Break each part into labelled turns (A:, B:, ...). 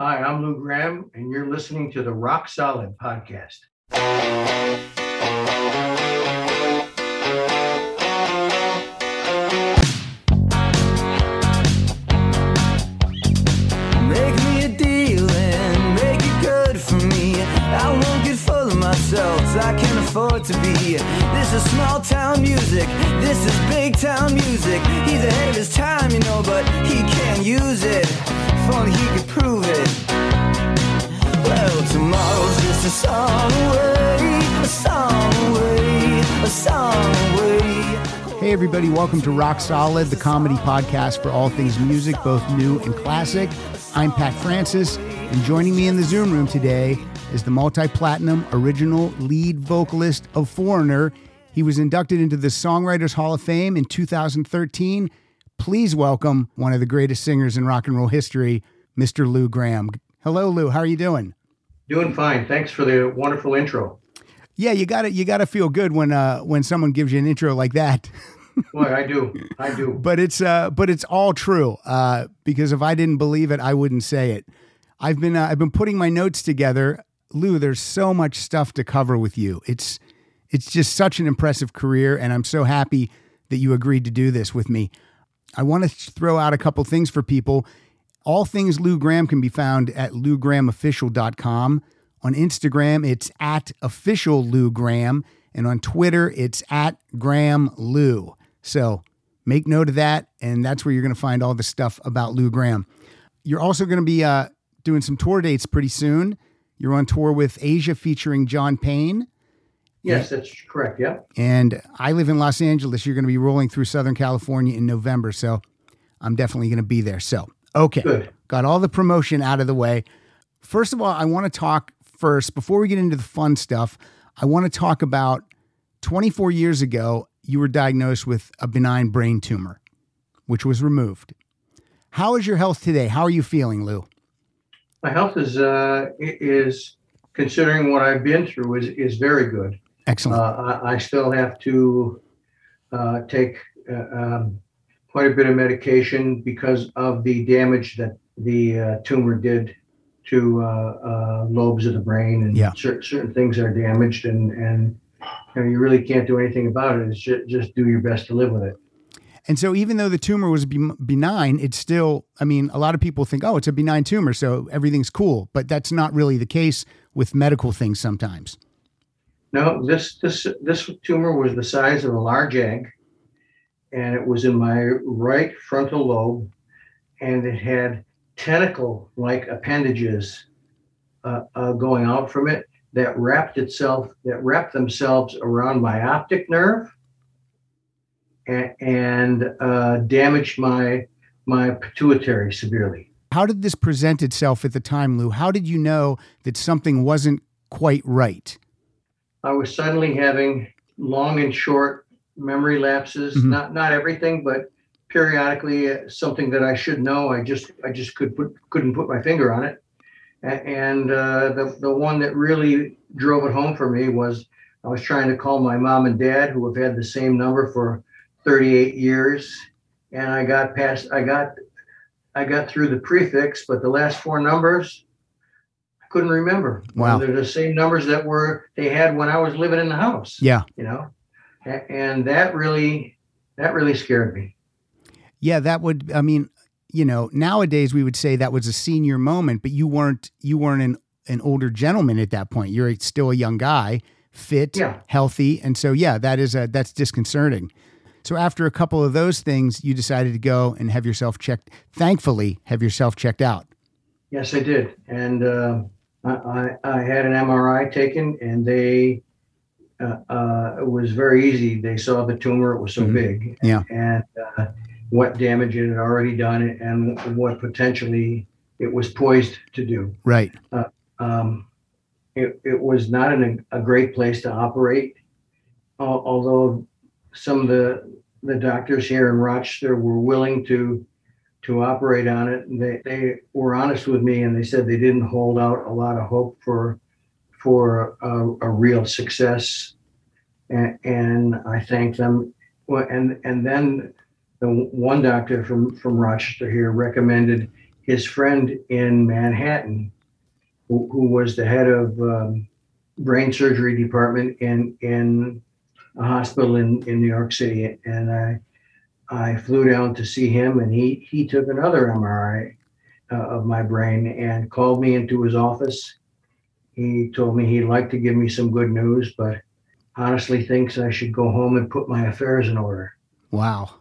A: Hi, I'm Lou Gramm, and you're listening to the Rock Solid Podcast.
B: Make me a deal and make it good for me. I won't get full of myself, I can't afford to be. This is small town music, this is big town music. He's ahead of his time, you know, but he can't use it. Only he could prove it. Well, tomorrow's just a song away, a song away, a song away.
C: Hey, everybody, welcome to Rock Solid, the comedy podcast for all things music, both new and classic. I'm Pat Francis, and joining me in the Zoom room today is the multi platinum original lead vocalist of Foreigner. He was inducted into the Songwriters Hall of Fame in 2013. Please welcome one of the greatest singers in rock and roll history, Mr. Lou Gramm. Hello, Lou. How are you doing?
A: Doing fine. Thanks for the wonderful intro.
C: Yeah, you got to you got to feel good when uh when someone gives you an intro like that.
A: Boy, I do. I do.
C: but it's uh but it's all true uh because if i didn't believe it i wouldn't say it i've been uh, i've been putting my notes together lou there's so much stuff to cover with you it's it's just such an impressive career and i'm so happy that you agreed to do this with me i want to throw out a couple things for people. All things lou gramm can be found at lougrammofficial.com on instagram it's at official lou gramm and on twitter it's at gramm lou. So make note of that and that's where you're going to find all the stuff about lou gramm. You're also going to be uh, doing some tour dates pretty soon. You're on tour with asia featuring john payne
A: Yes, that's correct. Yeah.
C: and i live in los angeles you're going to be rolling through southern california in november so i'm definitely going to be there so okay
A: Good.
C: got all the promotion out of the way first of all i want to talk first before we get into the fun stuff i want to talk about 24 years ago you were diagnosed with a benign brain tumor which was removed how is your health today how are you feeling lou
A: My health is uh, is considering what I've been through is is very good.
C: Excellent
A: Uh, I, I still have to uh, take uh, um, quite a bit of medication because of the damage that the uh, tumor did to uh, uh, lobes of the brain, and
C: Yeah.
A: cer- certain things are damaged, and and you, know, you really can't do anything about it. It's just, just do your best to live with it.
C: And so, even though the tumor was benign, it's still, I mean, a lot of people think, oh, it's a benign tumor, so everything's cool. But that's not really the case with medical things sometimes.
A: No, this this this tumor was the size of a large egg, and it was in my right frontal lobe, and it had tentacle-like appendages uh, uh, going out from it that wrapped itself that wrapped themselves around my optic nerve, and, and uh, damaged my my pituitary severely.
C: How did this present itself at the time, Lou? How did you know that something wasn't quite right?
A: I was suddenly having long and short memory lapses.
C: Mhm.
A: Not not everything, but periodically uh, something that I should know. I just I just could put couldn't put my finger on it. And uh, the the one that really drove it home for me was I was trying to call my mom and dad, who have had the same number for 38 years, and I got past I got I got through the prefix, but the last four numbers couldn't remember.
C: Wow.
A: They're the same numbers that were they had when I was living in the house.
C: Yeah.
A: You know, and that really that really scared me.
C: Yeah, that would, I mean, you know, nowadays we would say that was a senior moment, but you weren't, you weren't an, an older gentleman at that point. You're still a young guy, fit,
A: Yeah.
C: healthy. And so, yeah, that is a, that's disconcerting. So after a couple of those things, you decided to go and have yourself checked. Thankfully, have yourself checked out.
A: Yes, I did, and uh, I, I I had an MRI taken, and they uh, uh, it was very easy. They saw the tumor; it was so
C: Mhm.
A: big,
C: Yeah.
A: and uh, what damage it had already done, and what potentially it was poised to do.
C: Right.
A: Um, it, it was not in a, a great place to operate, al- although some of the the doctors here in Rochester were willing to to operate on it. And they, they were honest with me and they said they didn't hold out a lot of hope for for a, a real success. And, and I thank them. Well, and and then the one doctor from from Rochester here recommended his friend in Manhattan, who, who was the head of um, brain surgery department in in a hospital in, in New York City, and I I flew down to see him, and he he took another MRI uh, of my brain and called me into his office. He told me he'd like to give me some good news, but honestly thinks I should go home and put my affairs in order.
C: Wow.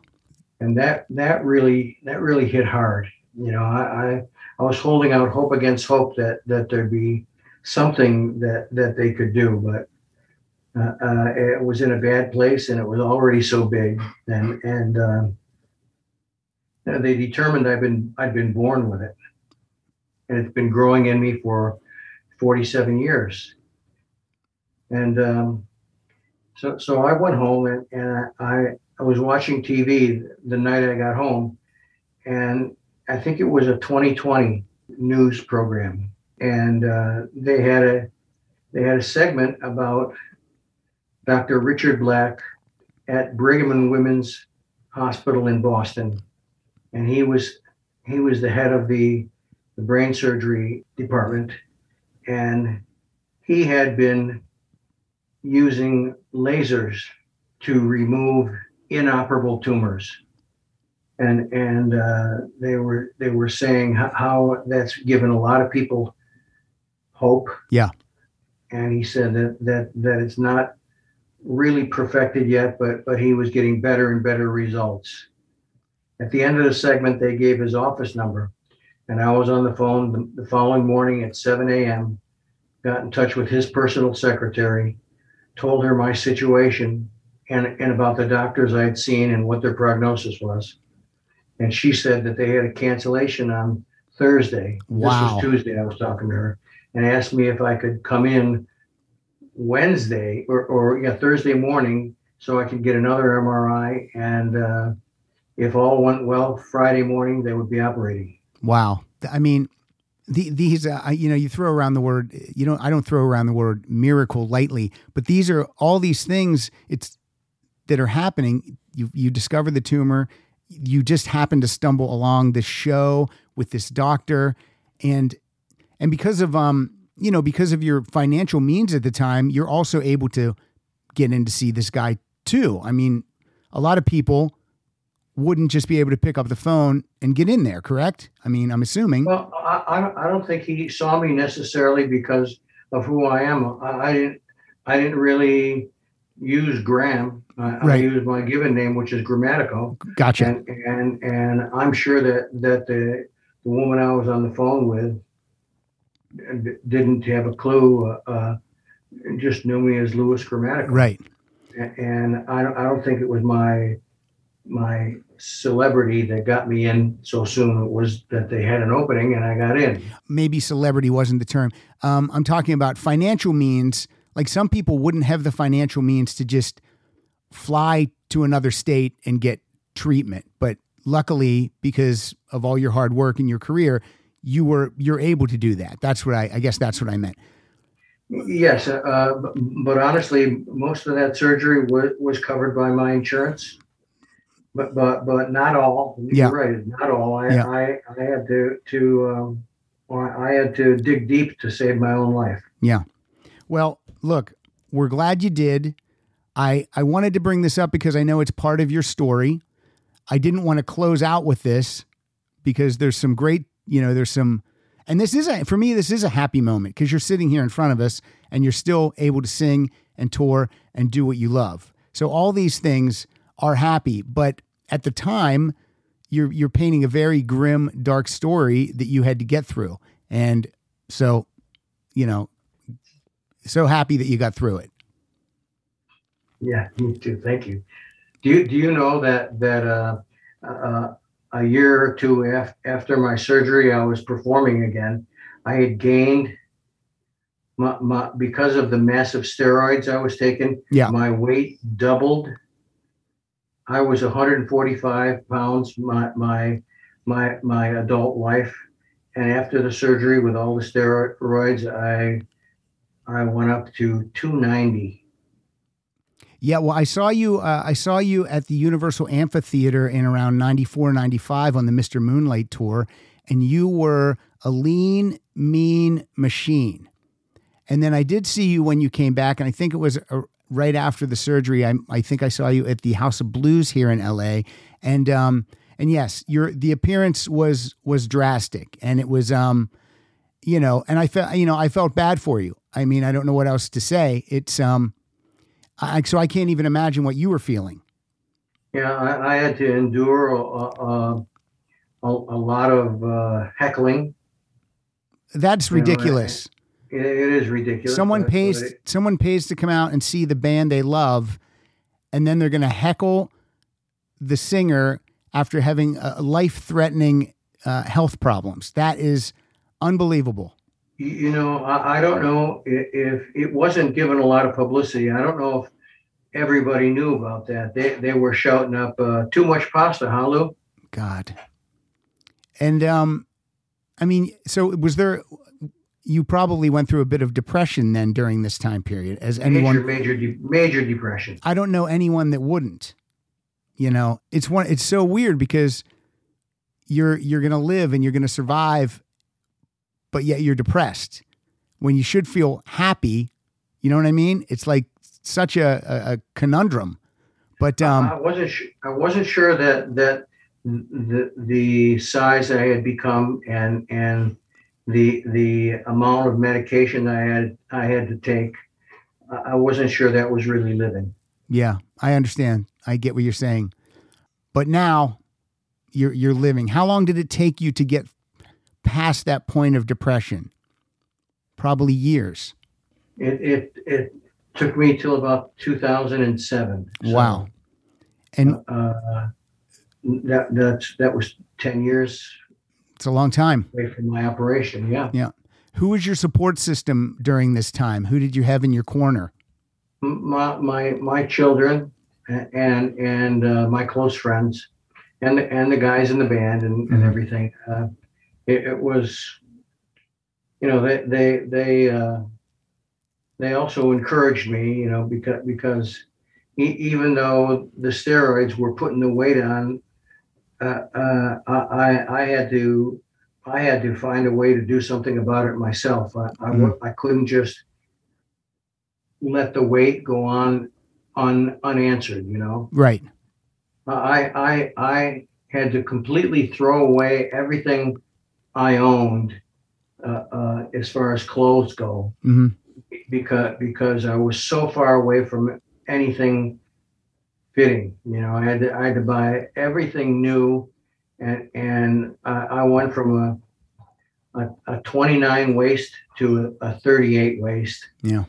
A: And that that really that really hit hard. You know, I I, I was holding out hope against hope that that there'd be something that that they could do, but uh, uh, it was in a bad place and it was already so big and and um, they determined I've been I'd been born with it. And it's been growing in me for 47 years. And um, so so I went home and, and I I was watching TV the night I got home. And I think it was a 2020 news program. And uh, they had a they had a segment about Dr. Richard Black at Brigham and Women's Hospital in Boston, and he was he was the head of the, the brain surgery department, and he had been using lasers to remove inoperable tumors and and uh, they were they were saying how, how that's given a lot of people hope
C: Yeah.
A: and he said that that that it's not really perfected yet but but he was getting better and better results. At the end of the segment they gave his office number and i was on the phone the, the following morning at 7 a.m got in touch with his personal secretary told her my situation and, and about the doctors i had seen and what their prognosis was. And she said that they had a cancellation on thursday. This was tuesday i was talking to her and asked me if i could come in Wednesday or, or yeah, Thursday morning so I could get another MRI. And uh, if all went well, Friday morning they would be operating.
C: Wow. I mean, the, these, uh, you know, you throw around the word, you know, I don't throw around the word miracle lightly, but these are all these things it's that are happening. You, you discover the tumor, you just happen to stumble along the show with this doctor and, and because of, um, you know, because of your financial means at the time, you're also able to get in to see this guy too. I mean, a lot of people wouldn't just be able to pick up the phone and get in there, correct? I mean, I'm assuming.
A: Well, I, I, don't- think he saw me necessarily because of who I am. I, I didn't I didn't really use Gramm. I, I
C: Right.
A: used my given name, which is Grammatico.
C: Gotcha.
A: and and and I'm sure that that the the woman I was on the phone with didn't have a clue. Uh, uh, just knew me as Louis Grammatico,
C: Right.
A: And I don't I don't think it was my my celebrity that got me in so soon. It was that they had an opening and I got in.
C: Maybe celebrity wasn't the term. Um, I'm talking about financial means. Like some people wouldn't have the financial means to just fly to another state and get treatment. But luckily, because of all your hard work and your career, you were you're able to do that. That's what I I guess that's what I meant.
A: Yes, uh, but, honestly, most of that surgery was, was covered by my insurance. But but but not all.
C: Yeah.
A: You're right, not all. I
C: Yeah.
A: I, I had to to um, I had to dig deep to save my own life. Yeah.
C: Well, look, we're glad you did. I I wanted to bring this up because I know it's part of your story. I didn't want to close out with this because there's some great, you know, there's some and this is a for me this is a happy moment because you're sitting here in front of us and you're still able to sing and tour and do what you love. So all these things are happy, but at the time you're you're painting a very grim dark story that you had to get through. And so, you know, so happy that you got through it.
A: Yeah, me too. Thank you. Do you do you know that that uh, uh, a year or two af- after my surgery, I was performing again. I had gained my, my because of the massive steroids I was taking.
C: Yeah.
A: my weight doubled. I was 145 pounds. My my my my adult life, and after the surgery with all the steroids, I I went up to 290.
C: Yeah, well, I saw you. Uh, I saw you at the Universal Amphitheater in around 94, 95 on the Mr. Moonlight tour, and you were a lean, mean machine. And then I did see you when you came back, and I think it was uh, right after the surgery. I, I think I saw you at the House of Blues here in LA, and um, and yes, your the appearance was was drastic, and it was um, you know, and I felt you know I felt bad for you. I mean, I don't know what else to say. It's um, I, so I can't even imagine what you were feeling.
A: Yeah, I, I had to endure a, a, a, a lot of uh, heckling.
C: That's
A: You know,
C: ridiculous.
A: It, it is ridiculous.
C: someone pays
A: it-
C: someone pays to come out and see the band they love, and then they're going to heckle the singer after having uh, life threatening uh, health problems. That is unbelievable.
A: You, know, I, I don't know if, if it wasn't given a lot of publicity. I don't know if everybody knew about that. They they were shouting up uh, too much pasta, huh, Lou?
C: God. And um, I mean, so was there? You probably went through a bit of depression then during this time period, as anyone.
A: Major, major, de- major depression.
C: I don't know anyone that wouldn't. You know, it's one. It's so weird because you're you're gonna live and you're gonna survive, but yet you're depressed when you should feel happy. You know what I mean? It's like such a, a, a conundrum. But um,
A: I wasn't. Sh- I wasn't sure that that the the size that I had become and and the the amount of medication I had I had to take. I I wasn't sure that was really living.
C: yeah, I understand. I get what you're saying. But now you're you're living. How long did it take you to get past that point of depression? Probably years.
A: It it it took me till about 2007. So,
C: Wow. And
A: Uh, that that's that was 10 years
C: it's a long time.
A: away from my operation. Yeah. Yeah.
C: Who was your support system during this time? Who did you have in your corner?
A: my my my children and and uh, my close friends and the, and the guys in the band and, and
C: Mhm.
A: everything uh, it, it was you know they they they uh, they also encouraged me you know because because e- even though the steroids were putting the weight on uh, uh, I I had to I had to find a way to do something about it myself. I I, wa- I couldn't just let the weight go on un, unanswered you know?
C: Right.
A: i i i had to completely throw away everything i owned uh, uh, as far as clothes go
C: hmm
A: because because i was so far away from anything fitting you know i had to i had to buy everything new and and i, I went from a, a a 29 waist to a, a 38 waist
C: Yeah.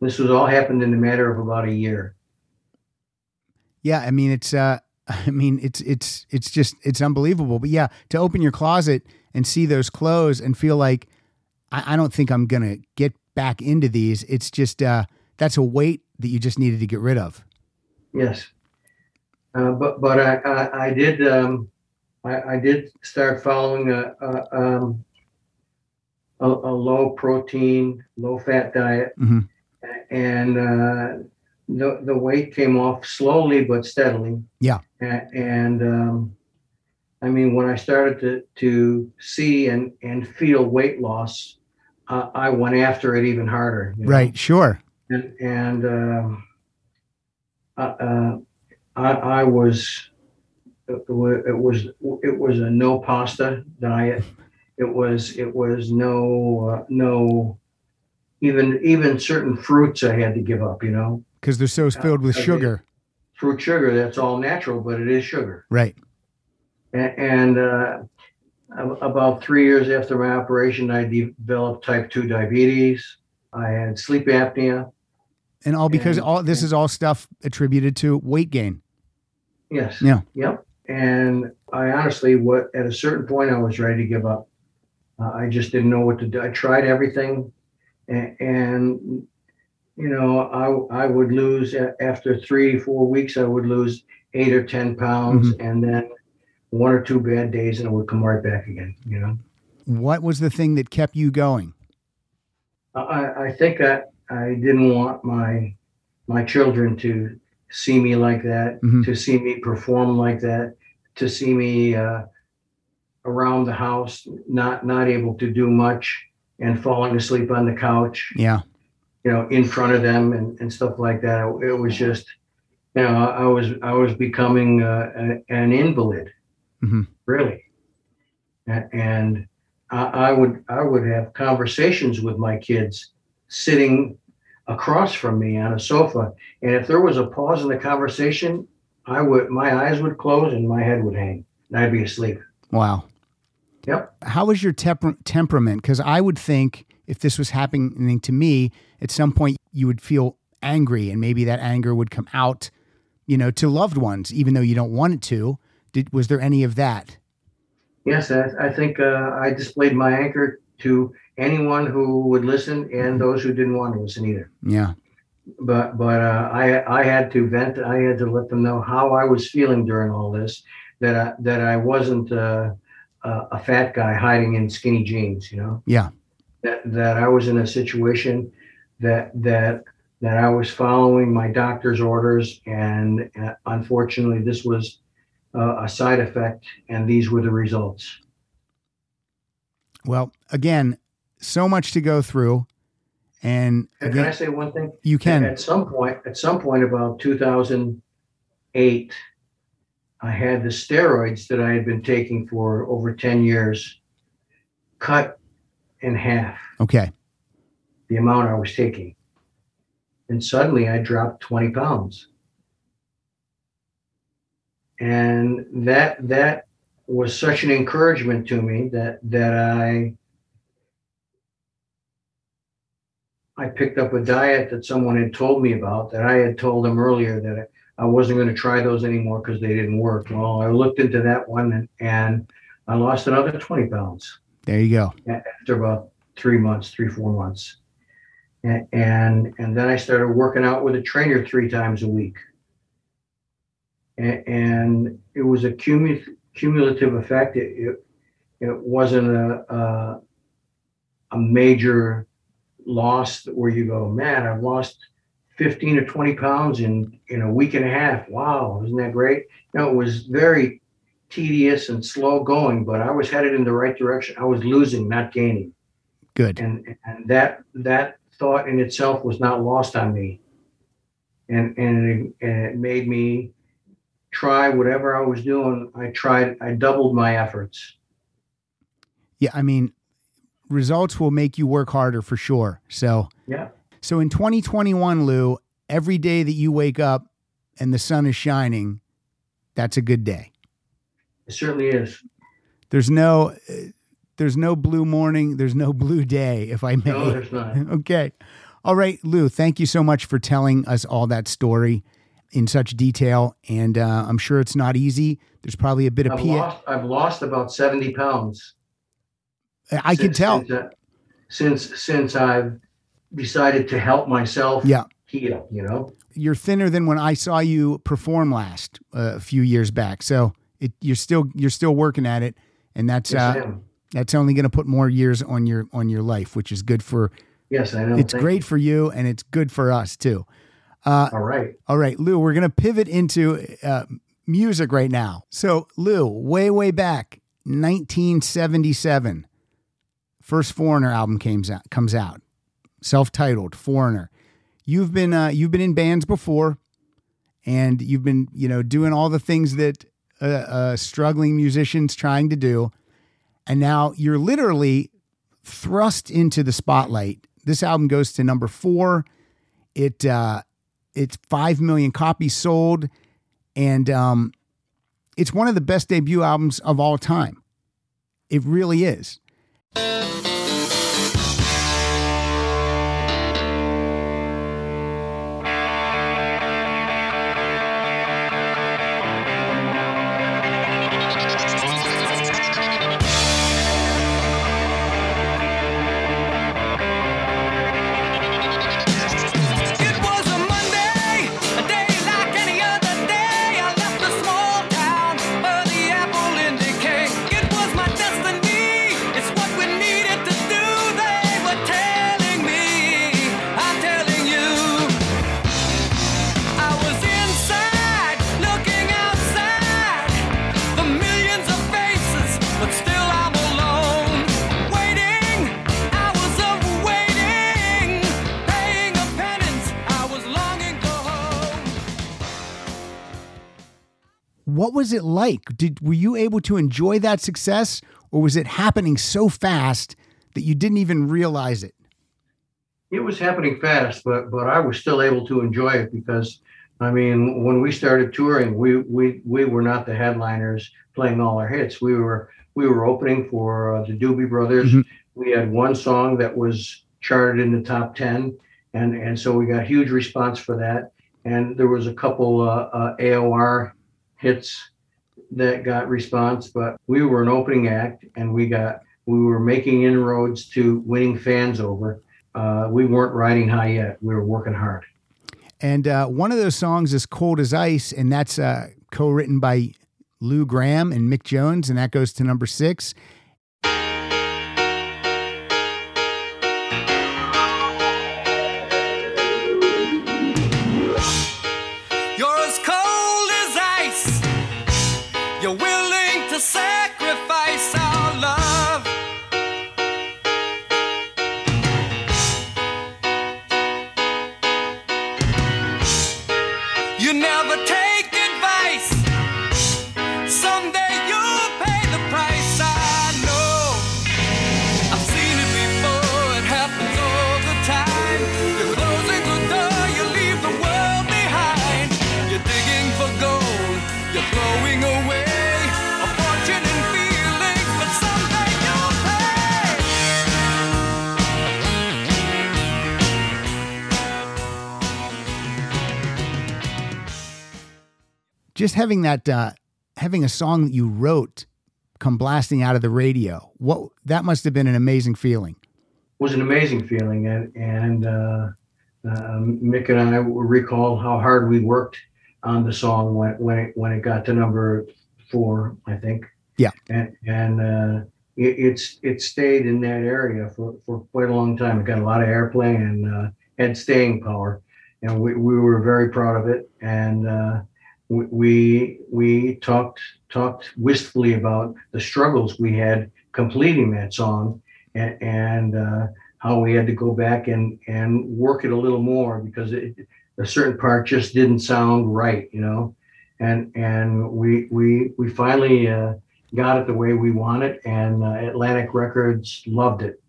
A: this was all happened in a matter of about a year
C: Yeah. I mean, it's. uh I mean, it's it's it's just it's unbelievable. But yeah, to open your closet and see those clothes and feel like I, I don't think I'm gonna get back into these. It's just uh that's a weight that you just needed to get rid of.
A: Yes, uh, but but I I, I did um, I, I did start following a a, um, a, a low protein, low fat diet,
C: Mhm.
A: and uh, the the weight came off slowly but steadily.
C: Yeah.
A: And um, I mean when I started to to see and and feel weight loss, uh, I went after it even harder. you know?
C: Right. Sure.
A: and and um, uh, uh, I, I was it was it was a no pasta diet. It was it was no uh, no even even certain fruits I had to give up. You know,
C: Because they're so filled with
A: okay.
C: sugar.
A: fruit sugar that's all natural, but it is sugar.
C: Right.
A: A- And uh, a- about three years after my operation, I developed type two diabetes. I had sleep apnea.
C: And all because
A: And-
C: all this is all stuff attributed to weight gain.
A: Yes.
C: Yeah.
A: Yep. And I honestly, what at a certain point, I was ready to give up. Uh, I just didn't know what to do. I tried everything, and, and you know, I I would lose a- after three four weeks. I would lose eight or ten pounds, and then one or two bad days, and it would come right back again. You know,
C: What was the thing that kept you going?
A: I I think that I didn't want my my children to see me like that,
C: Mhm.
A: to see me perform like that, to see me uh, around the house, not not able to do much, and falling asleep on the couch,
C: Yeah.
A: you know, in front of them and, and stuff like that. It, was just, you know, I was I was becoming uh, an invalid,
C: Mhm.
A: really, and I, I would I would have conversations with my kids sitting across from me on a sofa, and if there was a pause in the conversation, I would my eyes would close and my head would hang, and I'd be asleep.
C: Wow.
A: Yep.
C: How is your temper- temperament? Because I would think if this was happening to me, at some point you would feel angry, and maybe that anger would come out, you know, to loved ones, even though you don't want it to. Did was there any of that?
A: Yes, I, I think uh, I displayed my anger to anyone who would listen and those who didn't want to listen either.
C: Yeah.
A: But but uh, I I had to vent. I had to let them know how I was feeling during all this. That I, that I wasn't uh, a, a fat guy hiding in skinny jeans. You know.
C: Yeah.
A: That that I was in a situation that that that I was following my doctor's orders, and uh, unfortunately, this was uh, a side effect, and these were the results.
C: Well, again, so much to go through, and
A: And can I say one thing?
C: you can.
A: At some point, at some point about 2008, I had the steroids that I had been taking for over 10 years cut in half
C: Okay.
A: the amount I was taking. And suddenly I dropped 20 pounds. And that that was such an encouragement to me that that I I picked up a diet that someone had told me about that I had told them earlier that I wasn't going to try those anymore because they didn't work. Well, I looked into that one and, and I lost another 20 pounds
C: There you go.
A: after about three months, three, four months. And, and, and then I started working out with a trainer three times a week. And, and it was a cumulative, cumulative effect. It, it, it wasn't a, a, a major loss where you go, man, I've lost 15 or 20 pounds in, in a week and a half. Wow, isn't that great? No, it was very tedious and slow going, but I was headed in the right direction. I was losing, not gaining.
C: Good.
A: And, and that, that thought in itself was not lost on me. And, and, it, and it made me try whatever I was doing. I tried, I doubled my efforts.
C: Yeah. I mean, results will make you work harder for sure. So,
A: Yeah.
C: so in 2021, Lou, every day that you wake up and the sun is shining, that's a good day.
A: It certainly is.
C: There's no, there's no blue morning. There's no blue day, if I may.
A: No, there's not.
C: okay. All right, Lou, thank you so much for telling us all that story in such detail. And uh, I'm sure it's not easy. There's probably a bit of
A: I've
C: P.
A: lost, I've lost about 70 pounds.
C: I can tell.
A: Since, uh, since, since I've decided to help myself
C: Yeah.
A: heal, you know?
C: You're thinner than when I saw you perform last uh, a few years back. So it, you're still you're still working at it, and that's
A: Yes,
C: uh, that's only going to put more years on your on your life, which is good for.
A: Yes, I know.
C: It's
A: Thank
C: great for you, and it's good for us too. Uh.
A: All right.
C: All right, Lou, we're going to pivot into uh, music right now. So, Lou, way, way back, 1977, first Foreigner album comes out, comes out self-titled Foreigner. You've been uh, you've been in bands before, and you've been you know doing all the things that uh, uh, struggling musicians trying to do, and now you're literally thrust into the spotlight. This album goes to number four. It uh, it's five million copies sold, and um, it's one of the best debut albums of all time. It really is. Did were you able to enjoy that success, or was it happening so fast that you didn't even realize it?
A: It was happening fast, but but I was still able to enjoy it because I mean, when we started touring, we we we were not the headliners playing all our hits. We were we were opening for uh, the Doobie Brothers.
C: Mhm.
A: We had one song that was charted in the top ten, and and so we got huge response for that. And there was a couple uh, uh, AOR hits that got response, but we were an opening act, and we got we were making inroads to winning fans over. Uh, we weren't riding high yet. We were working hard.
C: And uh, one of those songs is "Cold as Ice," and that's uh, co-written by Lou Gramm and Mick Jones, and that goes to number six.
B: You never take
C: Just having that, uh, having a song that you wrote come blasting out of the radio. What that must have been an amazing feeling.
A: was an amazing feeling, and and uh, uh, Mick and I recall how hard we worked on the song when when it, when it got to number four, I think.
C: Yeah.
A: And and uh, it, it's it stayed in that area for, for quite a long time. It got a lot of airplay and uh, had staying power, and we, we were very proud of it. And uh, we we talked talked wistfully about the struggles we had completing that song and, and uh, how we had to go back and, and work it a little more because it, a certain part just didn't sound right, you know. And and we we we finally uh, got it the way we want it, and uh, Atlantic Records loved it,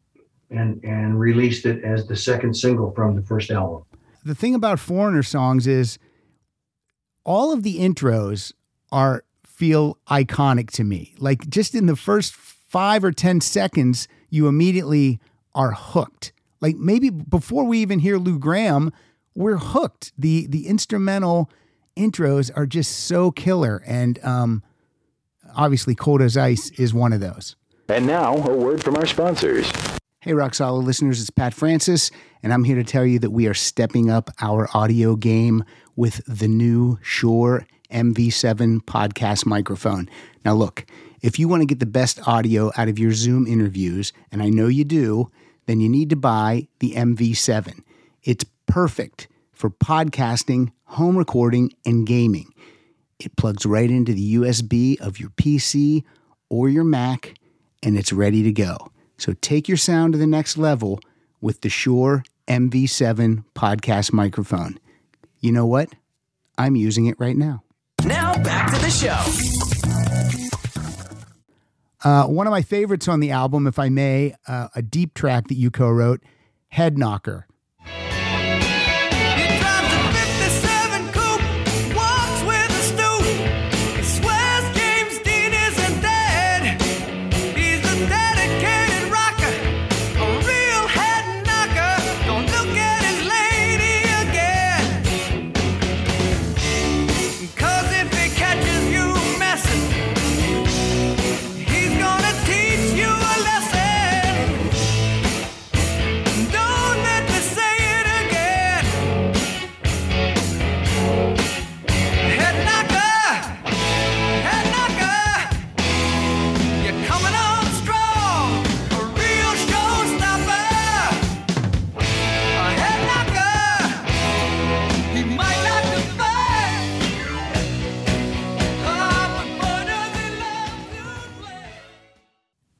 A: and and released it as the second single from the first album.
C: The thing about foreigner songs is all of the intros are feel iconic to me. Like just in the first five or 10 seconds, you immediately are hooked. Like maybe before we even hear Lou Gramm, we're hooked. The the instrumental intros are just so killer. And um obviously Cold as Ice is one of those.
D: And now, a word from our sponsors.
C: Hey, Rock Solid listeners, it's Pat Francis, and I'm here to tell you that we are stepping up our audio game with the new Shure MV7 podcast microphone. Now, look, if you want to get the best audio out of your Zoom interviews, and I know you do, then you need to buy the MV7. It's perfect for podcasting, home recording, and gaming. It plugs right into the USB of your PC or your Mac, and it's ready to go. So take your sound to the next level with the Shure MV7 podcast microphone. You know what? I'm using it right now.
B: Now back to the show.
C: Uh, one of my favorites on the album, if I may, uh, a deep track that you co wrote, Head Knocker.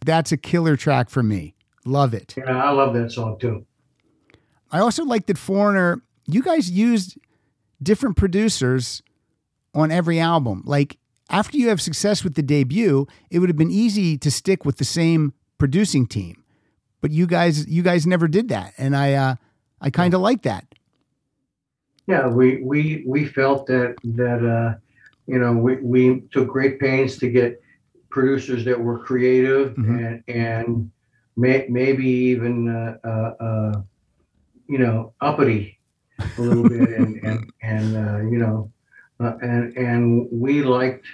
C: That's a killer track for me. Love it.
A: Yeah, I love that song too.
C: I also like that Foreigner, you guys used different producers on every album. Like, after you have success with the debut, it would have been easy to stick with the same producing team. But you guys, you guys never did that, and I, uh, I kind of like that.
A: Yeah, we we we felt that that uh, you know we we took great pains to get producers that were creative
C: Mhm.
A: and and may, maybe even uh, uh, uh, you know uppity a little bit and and and uh, you know uh, and and we liked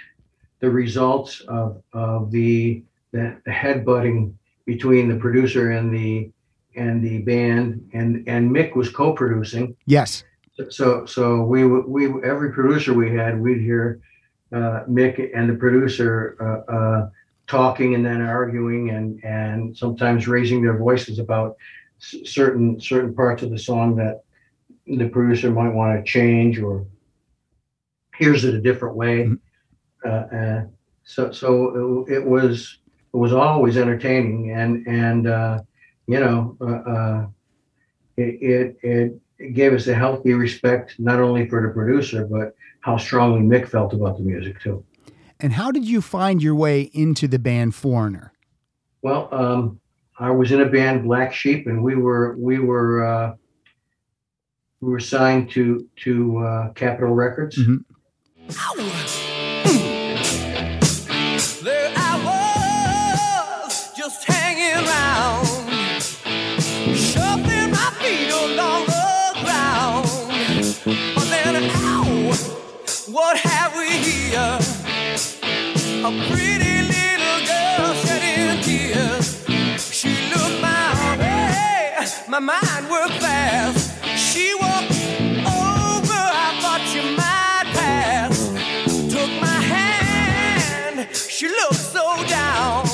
A: the results of of the the, the headbutting between the producer and the and the band and and Mick was co-producing
C: Yes.
A: so so we we every producer we had we'd hear uh, Mick and the producer uh, uh, talking and then arguing and and sometimes raising their voices about s- certain certain parts of the song that the producer might want to change or hears it a different way.
C: Mhm.
A: Uh, uh, so so it, it was it was always entertaining and and uh, you know it it it gave us a healthy respect not only for the producer but how strongly Mick felt about the music too.
C: And how did you find your way into the band Foreigner?
A: Well, um, I was in a band, Black Sheep, and we were we were uh, we were signed to to uh, Capitol Records.
C: Mhm.
B: My way, my mind worked fast. She walked over, I thought she might pass took my hand. She looked so down.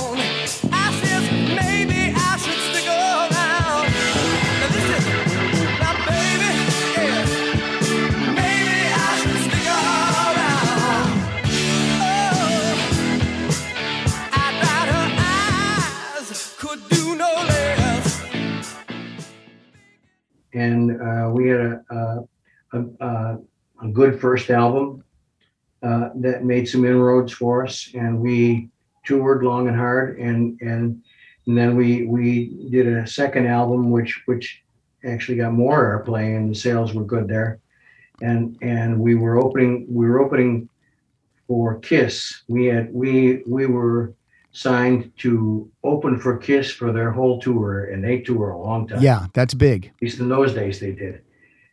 A: And uh, we had a a, a, a good first album uh, that made some inroads for us, and we toured long and hard, and and and then we we did a second album, which which actually got more airplay, and the sales were good there, and and we were opening we were opening for Kiss. We had we we were signed to open for Kiss for their whole tour, and they tour a long time
C: Yeah, that's big.
A: at least in those days they did.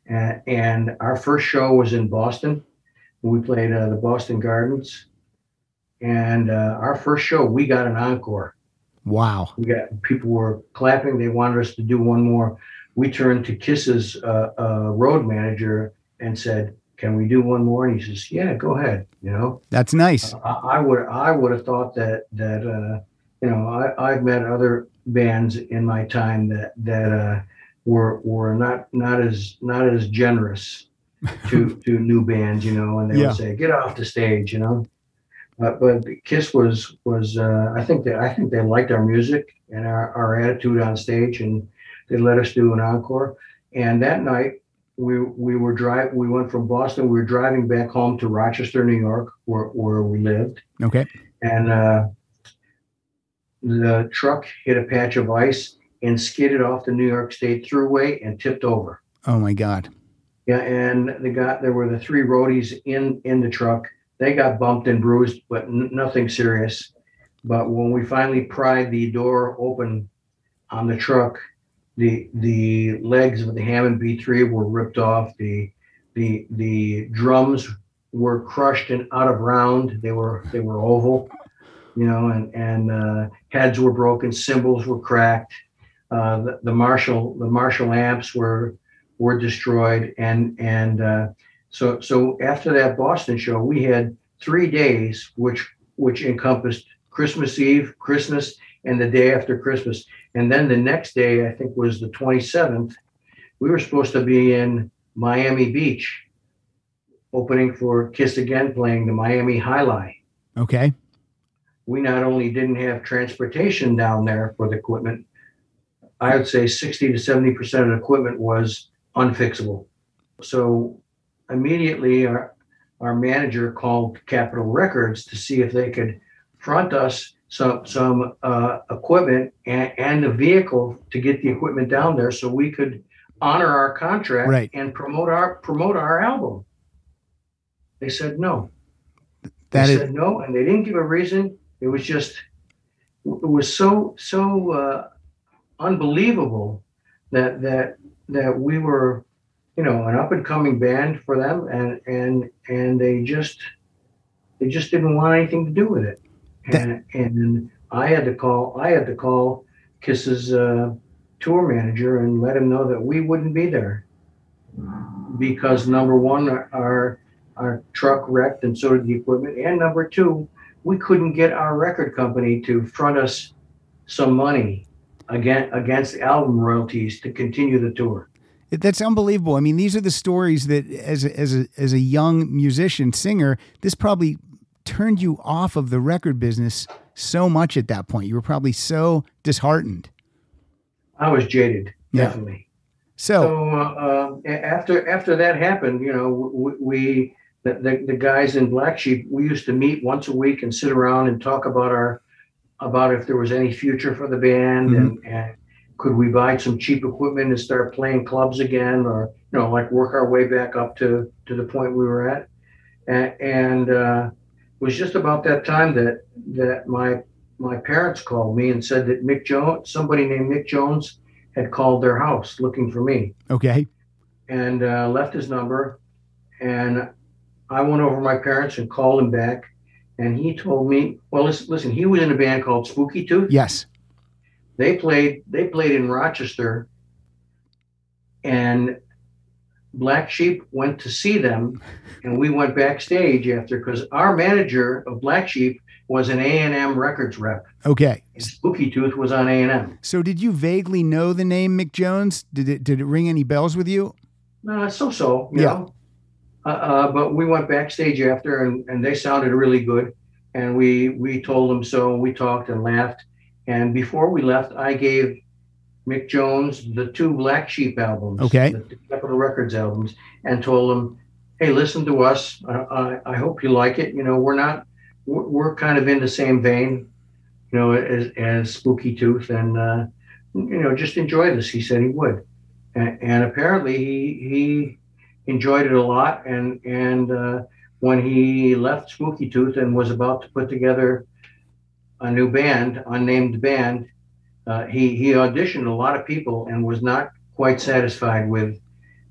A: And, and our first show was in Boston. We played uh, the Boston Gardens. And uh, our first show, we got an encore.
C: Wow.
A: We got people were clapping. They wanted us to do one more. We turned to Kiss's uh, uh, road manager and said, "Can we do one more?" And he says, "Yeah, go ahead." You know,
C: That's nice.
A: I, I would I would have thought that that uh, you know I, I've met other bands in my time that that uh, were were not not as not as generous to to new bands, you know, and they
C: Yeah.
A: would say get off the stage, you know. But but Kiss was was uh, I think that I think they liked our music and our, our attitude on stage, and they let us do an encore. And that night we we were drive we went from Boston. We were driving back home to Rochester, New York, where where we lived,
C: Okay.
A: and uh, the truck hit a patch of ice and skidded off the New York State Thruway and tipped over.
C: Oh my God.
A: Yeah, and the guy there were the three roadies in in the truck. They got bumped and bruised, but n- nothing serious. But when we finally pried the door open on the truck, the the legs of the Hammond B3 were ripped off. The the the drums were crushed and out of round. They were they were oval, you know, and and uh, heads were broken, cymbals were cracked. Uh, the, the Marshall the Marshall amps were were destroyed and and uh, so so after that Boston show we had three days which which encompassed Christmas Eve, Christmas, and the day after Christmas. And then the next day, I think was the 27th, we were supposed to be in Miami Beach opening for Kiss Again playing the Miami Jai-Alai.
C: Okay.
A: We not only didn't have transportation down there for the equipment, I would say 60 to 70% of the equipment was unfixable. So immediately our, our manager called Capitol Records to see if they could front us some some uh, equipment and, and a vehicle to get the equipment down there so we could honor our contract
C: Right.
A: and promote our promote our album. They said no.
C: That
A: they
C: is
A: said no, and they didn't give a reason. It was just it was so so uh, unbelievable that that that we were you know an up and coming band for them and and and they just they just didn't want anything to do with it and and i had to call i had to call kiss's uh, tour manager and let him know that we wouldn't be there. Because number one our our truck wrecked and so did the equipment. And number two we couldn't get our record company to front us some money again against album royalties to continue the tour.
C: That's unbelievable. I mean, these are the stories that, as a, as a, as a young musician singer, this probably turned you off of the record business so much at that point. You were probably so disheartened.
A: I was jaded,
C: Yeah.
A: definitely.
C: So,
A: So uh, uh, after after that happened, you know, we, we the, the the guys in Black Sheep, we used to meet once a week and sit around and talk about our about if there was any future for the band and, and could we buy some cheap equipment and start playing clubs again, or you know, like work our way back up to to the point we were at. And, and uh, was just about that time that that my my parents called me and said that Mick Jones, somebody named Mick Jones, had called their house looking for me
C: okay.
A: and uh, left his number. And I went over to my parents and called him back. And he told me, well, listen, listen, he was in a band called Spooky Tooth.
C: Yes.
A: They played, they played in Rochester, and Black Sheep went to see them, and we went backstage after because our manager of Black Sheep was an A and M Records rep.
C: Okay.
A: And Spooky Tooth was on A and M.
C: So, did you vaguely know the name Mick Jones? Did it did it ring any bells with you?
A: Uh, so so, you
C: Yeah.
A: know. Uh, uh, but we went backstage after, and, and they sounded really good. And we we told them so. We talked and laughed. And before we left, I gave Mick Jones the two Black Sheep albums,
C: Okay.
A: the Capitol Records albums, and told them, "Hey, listen to us. I, I, I hope you like it. You know, we're not, we're, we're kind of in the same vein, you know, as, as Spooky Tooth, and uh, you know, just enjoy this." He said he would and, and apparently he he enjoyed it a lot. And and uh, when he left Spooky Tooth and was about to put together a new band, unnamed band, uh, he he auditioned a lot of people and was not quite satisfied with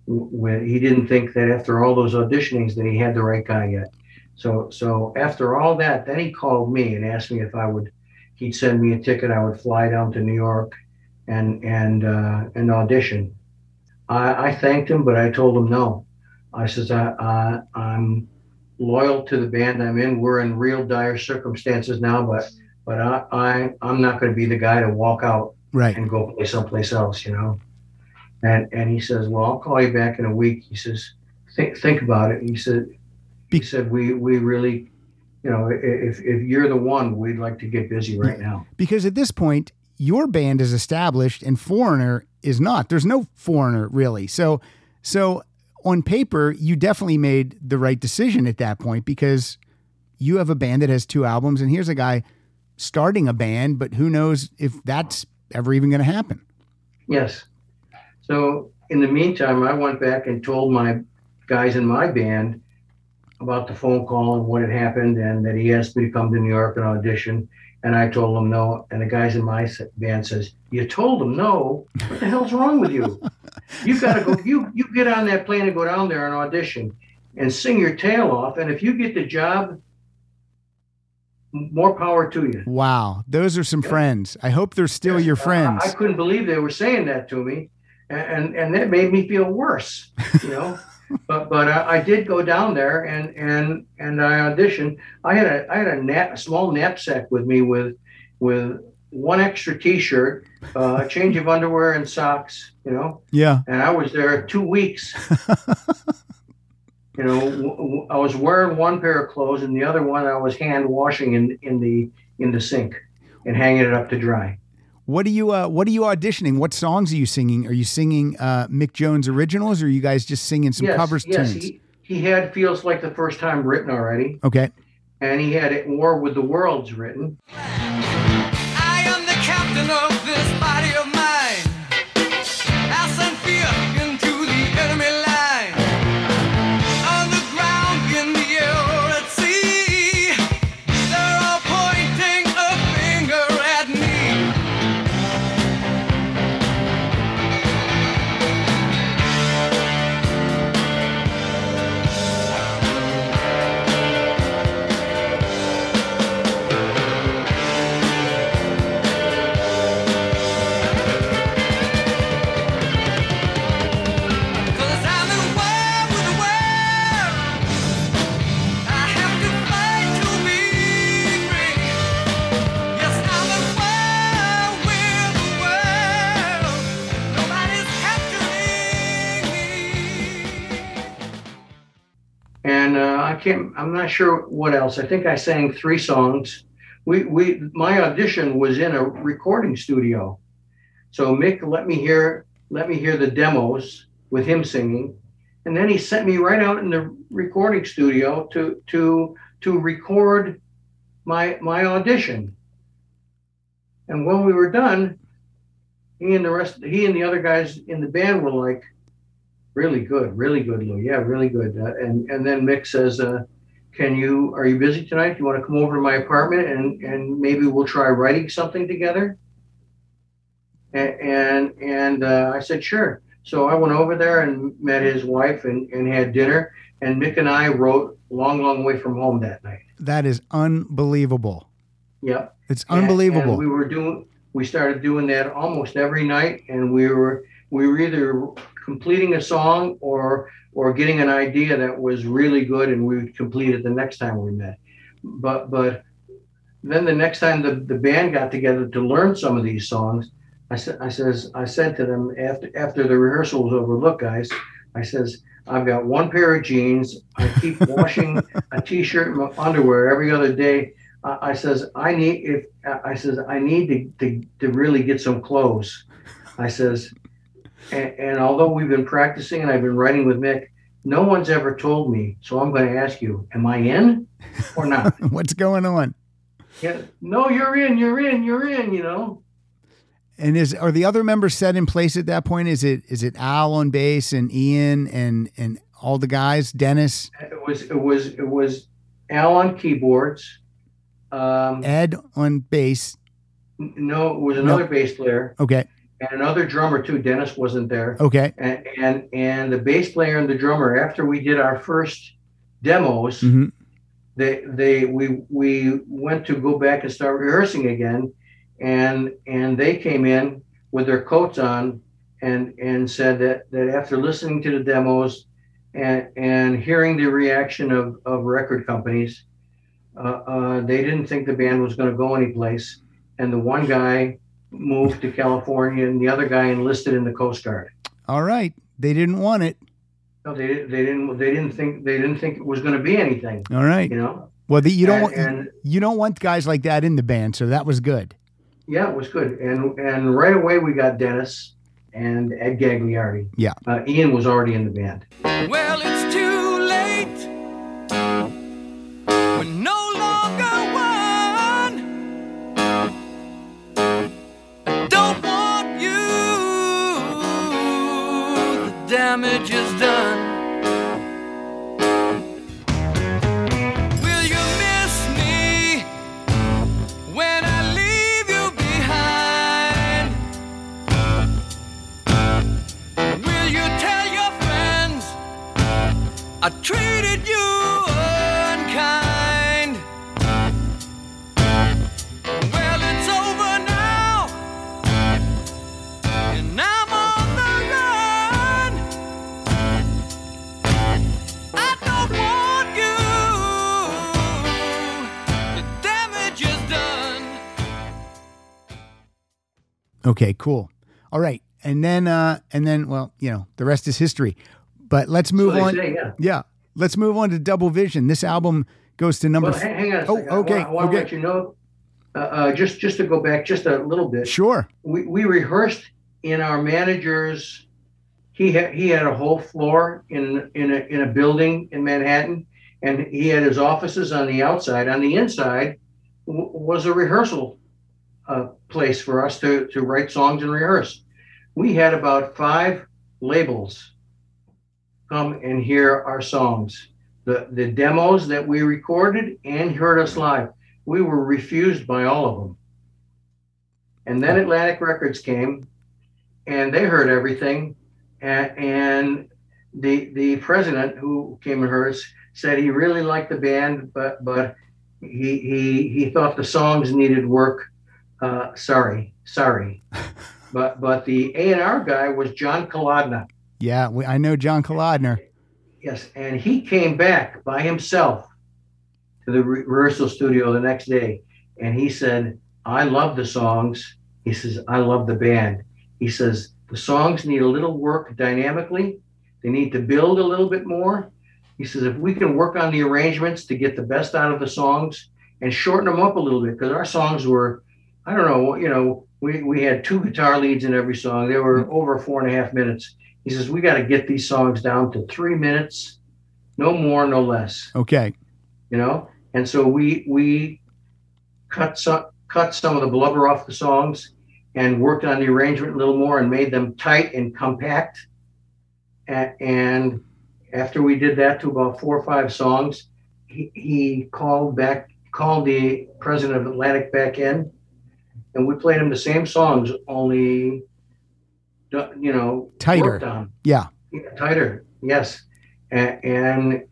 A: with. He didn't think that after all those auditionings that he had the right guy yet. So so after all that, then he called me and asked me if I would. He'd send me a ticket. I would fly down to New York and and uh, and audition. I, I thanked him, but I told him no. I says I, I I'm loyal to the band I'm in. We're in real dire circumstances now, but but I, I I'm not going to be the guy to walk out
C: Right.
A: and go play someplace else, you know. And and he says, well, I'll call you back in a week. He says, think think about it. He said, he said we we really, you know, if if you're the one, we'd like to get busy right now.
C: Because at this point, your band is established and Foreigner is not. There's no Foreigner really. So, so on paper, you definitely made the right decision at that point because you have a band that has two albums, and here's a guy starting a band, but who knows if that's ever even going to happen.
A: Yes. So in the meantime, I went back and told my guys in my band about the phone call and what had happened, and that he asked me to come to New York and audition. And I told them no. And the guys in my band says, "You told them no. What the hell's wrong with you? You got to go. You you get on that plane and go down there and audition and sing your tail off. And if you get the job, more power to you."
C: Wow, those are some friends. I hope they're still your
A: Yes, I-
C: friends.
A: I, couldn't believe they were saying that to me, and and, and that made me feel worse, you know. but but I, I did go down there and and and I auditioned. I had a I had a, nap, a small knapsack with me with with one extra T-shirt, uh, a change of underwear and socks, you know.
C: yeah,
A: And I was there two weeks. you know, w- w- I was wearing one pair of clothes, and the other one I was hand washing in in the in the sink and hanging it up to dry.
C: What are you uh, What are you auditioning? What songs are you singing? Are you singing uh, Mick Jones originals, or are you guys just singing some covers
A: yes,
C: tunes?
A: He, he had feels like the first time written already,
C: Okay.
A: and he had it War with the Worlds written.
B: I am the captain of
A: can't. I'm not sure what else. I think I sang three songs. We we my audition was in a recording studio, so Mick let me hear let me hear the demos with him singing, and then he sent me right out in the recording studio to to to record my my audition. And when we were done, he and the rest he and the other guys in the band were like, really good, really good, Lou. Yeah, really good. Uh, and and then Mick says, uh, "Can you? Are you busy tonight? Do you want to come over to my apartment and and maybe we'll try writing something together?" And and, and uh, I said, "Sure." So I went over there and met his wife and, and had dinner. And Mick and I wrote "Long, Long Way from Home" that night.
C: That is unbelievable.
A: Yep.
C: It's
A: And-
C: unbelievable.
A: And we were doing, we started doing that almost every night, and we were we were either completing a song or or getting an idea that was really good, and we would complete it the next time we met. But but then the next time the, the band got together to learn some of these songs, I said I says I said to them after after the rehearsal was over, look guys, I says I've got one pair of jeans. I keep washing a t-shirt and my underwear every other day. I I says I need if I says I need to, to, to really get some clothes. I says, and, and although we've been practicing and I've been writing with Mick, no one's ever told me. So I'm going to ask you, am I in or not?
C: What's going on?
A: yeah, no, you're in, you're in, you're in. You know,
C: And is are the other members set in place at that point? Is it is it Al on bass and Ian and and all the guys, Dennis,
A: it was it was it was Al on keyboards. Um,
C: Ed on bass?
A: no, it was another bass player
C: Okay,
A: and another drummer too. Dennis wasn't there.
C: okay,
A: and and and the bass player and the drummer after we did our first demos
C: hmm
A: they they we we went to go back and start rehearsing again and and they came in with their coats on and and said that that after listening to the demos and and hearing the reaction of of record companies uh, uh, they didn't think the band was going to go anyplace and the one guy moved to california and the other guy enlisted in the coast guard
C: all right. They didn't want it.
A: No, they didn't. They didn't. They didn't think. They didn't think it was going to be anything.
C: All right.
A: You know.
C: Well, the, you don't
A: and,
C: want
A: and
C: you don't want guys like that in the band, so that was good.
A: yeah, it was good. And and right away we got Dennis and Ed Gagliardi.
C: Yeah.
A: Uh, Ian was already in the band.
B: Well, damage is done. Will you miss me when I leave you behind? Will you tell your friends I treated you
C: Okay, cool. All right. And then uh and then well, you know, the rest is history. But let's move on.
A: say, yeah.
C: Yeah. Let's move on to Double Vision. This album goes to number
A: Well, hang, hang on a
C: Oh,
A: second.
C: okay,
A: I want
C: okay.
A: let you know. Uh, uh, just just to go back just a little bit.
C: Sure.
A: We we rehearsed in our manager's he had he had a whole floor in in a in a building in Manhattan, and he had his offices on the outside. On the inside w- was a rehearsal uh, place for us to to write songs and rehearse. We had about five labels come and hear our songs, the the demos that we recorded and heard us live. We were refused by all of them. And then Atlantic Records came, and they heard everything and, and the the president who came and heard us said he really liked the band, but but he he he thought the songs needed work. Uh, sorry, sorry, but but the A and R guy was John Kalodner.
C: Yeah, we, I know John Kalodner.
A: Yes, and he came back by himself to the re- rehearsal studio the next day, and he said, "I love the songs." He says, "I love the band." He says, the songs need a little work dynamically. They need to build a little bit more. He says if we can work on the arrangements to get the best out of the songs and shorten them up a little bit, because our songs were, I don't know, you know, we, we had two guitar leads in every song. They were mm-hmm. over four and a half minutes. He says we got to get these songs down to three minutes, no more, no less.
C: Okay.
A: You know, and so we we cut some cut some of the blubber off the songs and worked on the arrangement a little more and made them tight and compact. And after we did that to about four or five songs, he, he called back, called the president of Atlantic back in, and we played him the same songs, only, you know,
C: tighter. Yeah.
A: yeah. tighter. Yes, and and,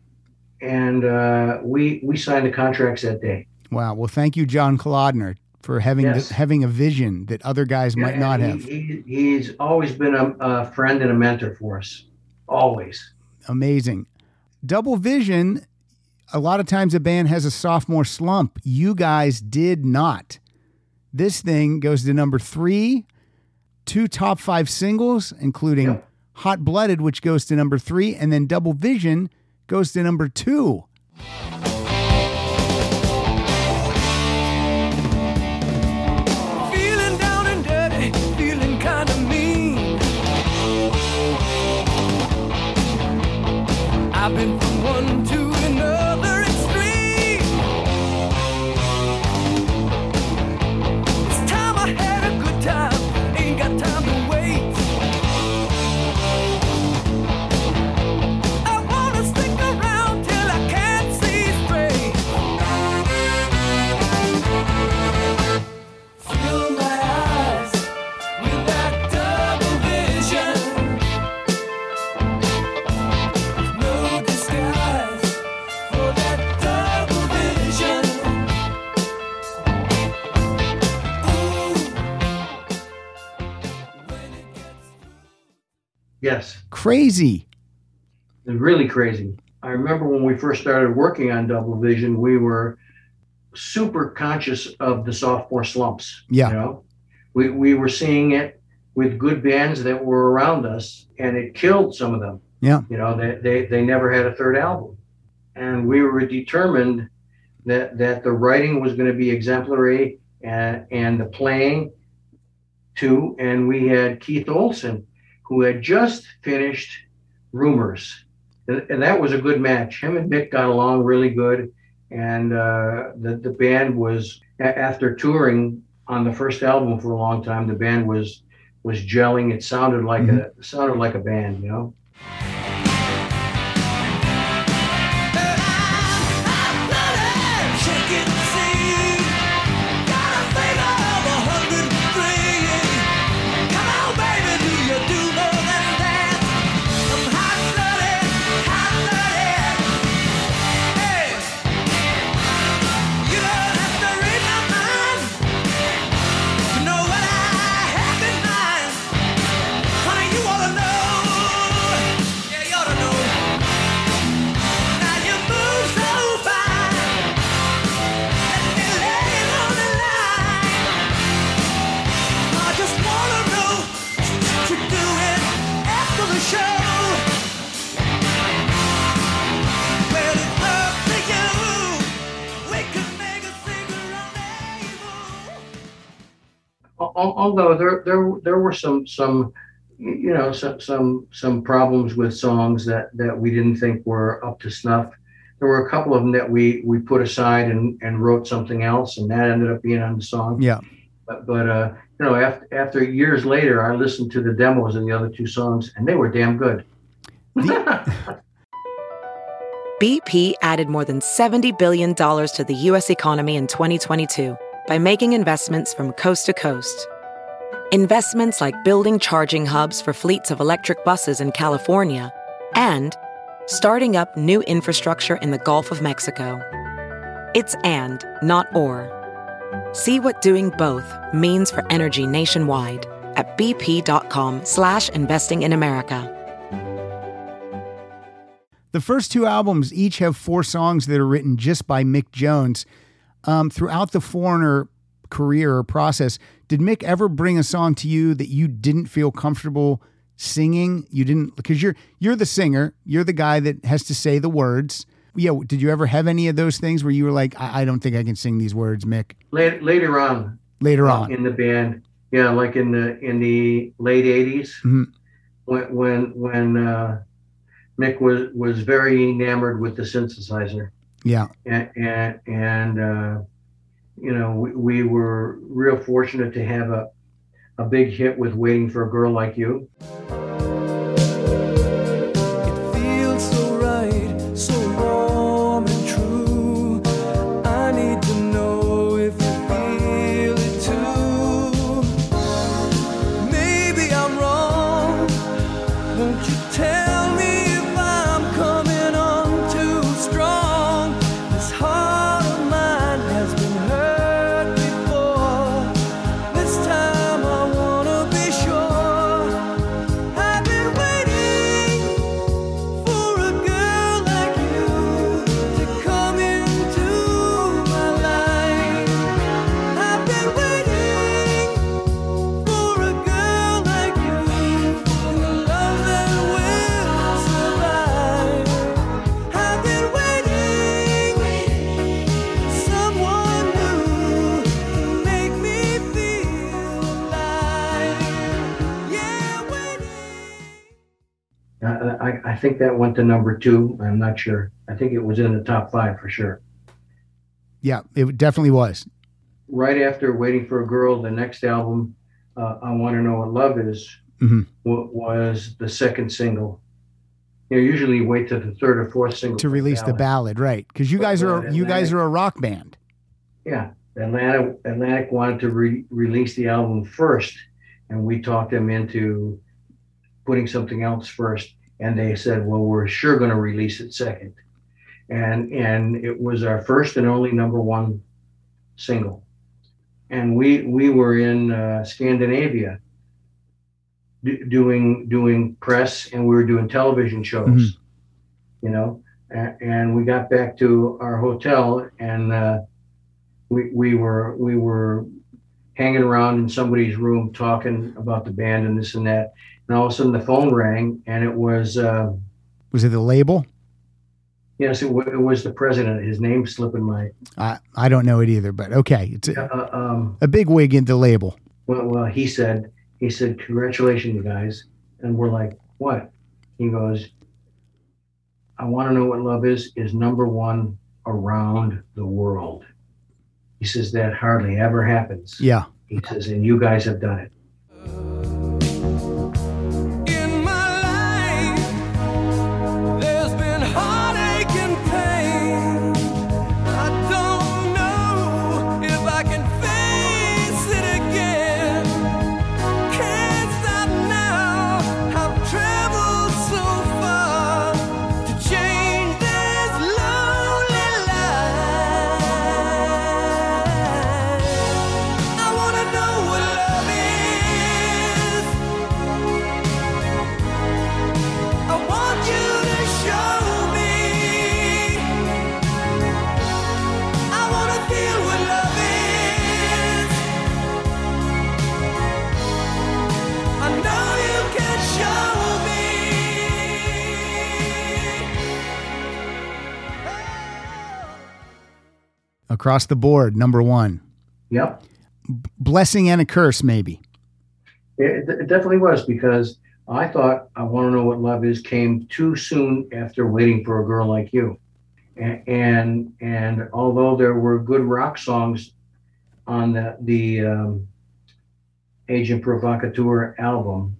A: and uh, we we signed the contracts that day.
C: Wow. Well, thank you, John Kalodner for having
A: Yes.
C: the, having a vision that other guys might not
A: he-
C: have.
A: He, he's always been a, a friend and a mentor for us. Always.
C: Amazing. Double Vision. A lot of times a band has a sophomore slump. You guys did not. This thing goes to number three, two top five singles, including
A: Yep.
C: Hot Blooded, which goes to number three, and then Double Vision goes to number two.
B: Feeling down
C: Crazy.
A: It's really crazy. I remember when we first started working on Double Vision, we were super conscious of the sophomore slumps.
C: Yeah.
A: You know, we, we were seeing it with good bands that were around us, and it killed some of them.
C: Yeah.
A: You know, they, they, they never had a third album. And we were determined that, that the writing was going to be exemplary and, and the playing too. And we had Keith Olsen, who had just finished Rumours. And, and that was a good match. Him and Mick got along really good. And uh, the, the band was, a- after touring on the first album for a long time, the band was was gelling. It sounded like a sounded like a band, you know. Although there there there were some some you know, some some some problems with songs that that we didn't think were up to snuff. There were a couple of them that we we put aside and and wrote something else, and that ended up being on the song.
C: Yeah.
A: But but uh, you know, after after years later, I listened to the demos and the other two songs, and they were damn good.
E: BP added more than $70 billion to the U.S. economy in 2022 by making investments from coast to coast. Investments like building charging hubs for fleets of electric buses in California and starting up new infrastructure in the Gulf of Mexico. It's and, not or. See what doing both means for energy nationwide at bp.com slash investing in America.
C: The first two albums each have four songs that are written just by Mick Jones. Um, throughout the Foreigner career or process, did Mick ever bring a song to you that you didn't feel comfortable singing? You didn't because you're you're the singer, you're the guy that has to say the words. Yeah, did you ever have any of those things where you were like, I, I don't think I can sing these words, Mick?
A: later later on,
C: Later on,
A: in the band, yeah, like in the in the late '80s,
C: Mhm.
A: when when when uh, Mick was was very enamored with the synthesizer.
C: yeah,
A: and and, and uh, you know we, we were real fortunate to have a a big hit with "Waiting for a Girl Like You." Think that went to number two. I'm not sure. I think it was in the top five for sure.
C: yeah, it definitely was.
A: Right after "Waiting for a Girl," the next album, uh, "I Want to Know What Love Is,"
C: Mhm.
A: wa- was the second single. You know, usually you wait to the third or fourth single
C: To release the
A: ballad.
C: ballad, right? Because you guys are
A: Right,
C: you guys are a rock band.
A: Yeah, Atlantic Atlantic wanted to re- release the album first, and we talked them into putting something else first. And they said, "Well, we're sure going to release it second. and and it was our first and only number one single. And we we were in uh, Scandinavia do, doing doing press, and we were doing television shows.
C: Mhm.
A: You know, and, and we got back to our hotel and. Uh, we, we were we were hanging around in somebody's room talking about the band and this and that and all of a sudden the phone rang and it was uh,
C: Was it the label?
A: yes it, w- it was the president. His name slipping my
C: I I don't know it either, but okay, it's a,
A: uh, um,
C: a big wig in the label.
A: well, well he said he said congratulations guys. And we're like what? He goes i want to know what love is is number one around the world. He says that hardly ever happens.
C: Yeah,
A: he says and you guys have done it
C: across the board, number one.
A: yep
C: Blessing and a curse, maybe.
A: It, it definitely was because I thought I Want to Know What Love Is came too soon after Waiting for a Girl Like You. And, and, and although there were good rock songs on the, the um, Agent Provocateur album,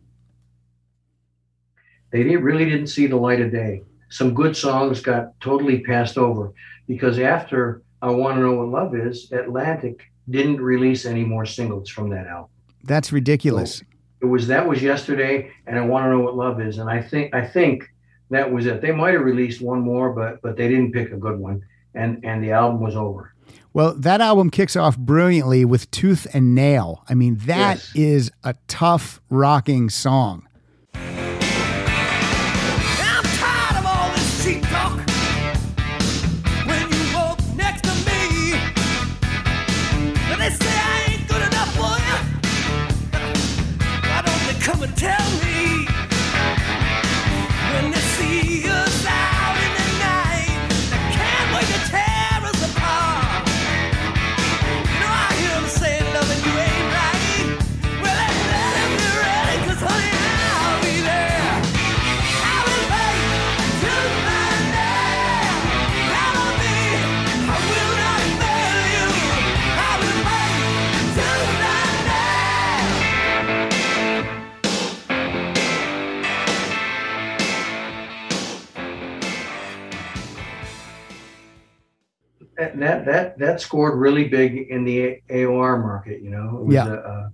A: they didn't, really didn't see the light of day. Some good songs got totally passed over because after I Want to Know What Love Is, Atlantic didn't release any more singles from that album.
C: That's ridiculous.
A: So it was that was yesterday, and I want to know what love is. And I think I think that was it. They might have released one more, but but they didn't pick a good one, and and the album was over.
C: Well, that album kicks off brilliantly with Tooth and Nail. I mean, that
A: Yes.
C: is a tough rocking song.
A: That that that, scored really big in the AOR market. You know, it was
C: Yeah.
A: a, uh,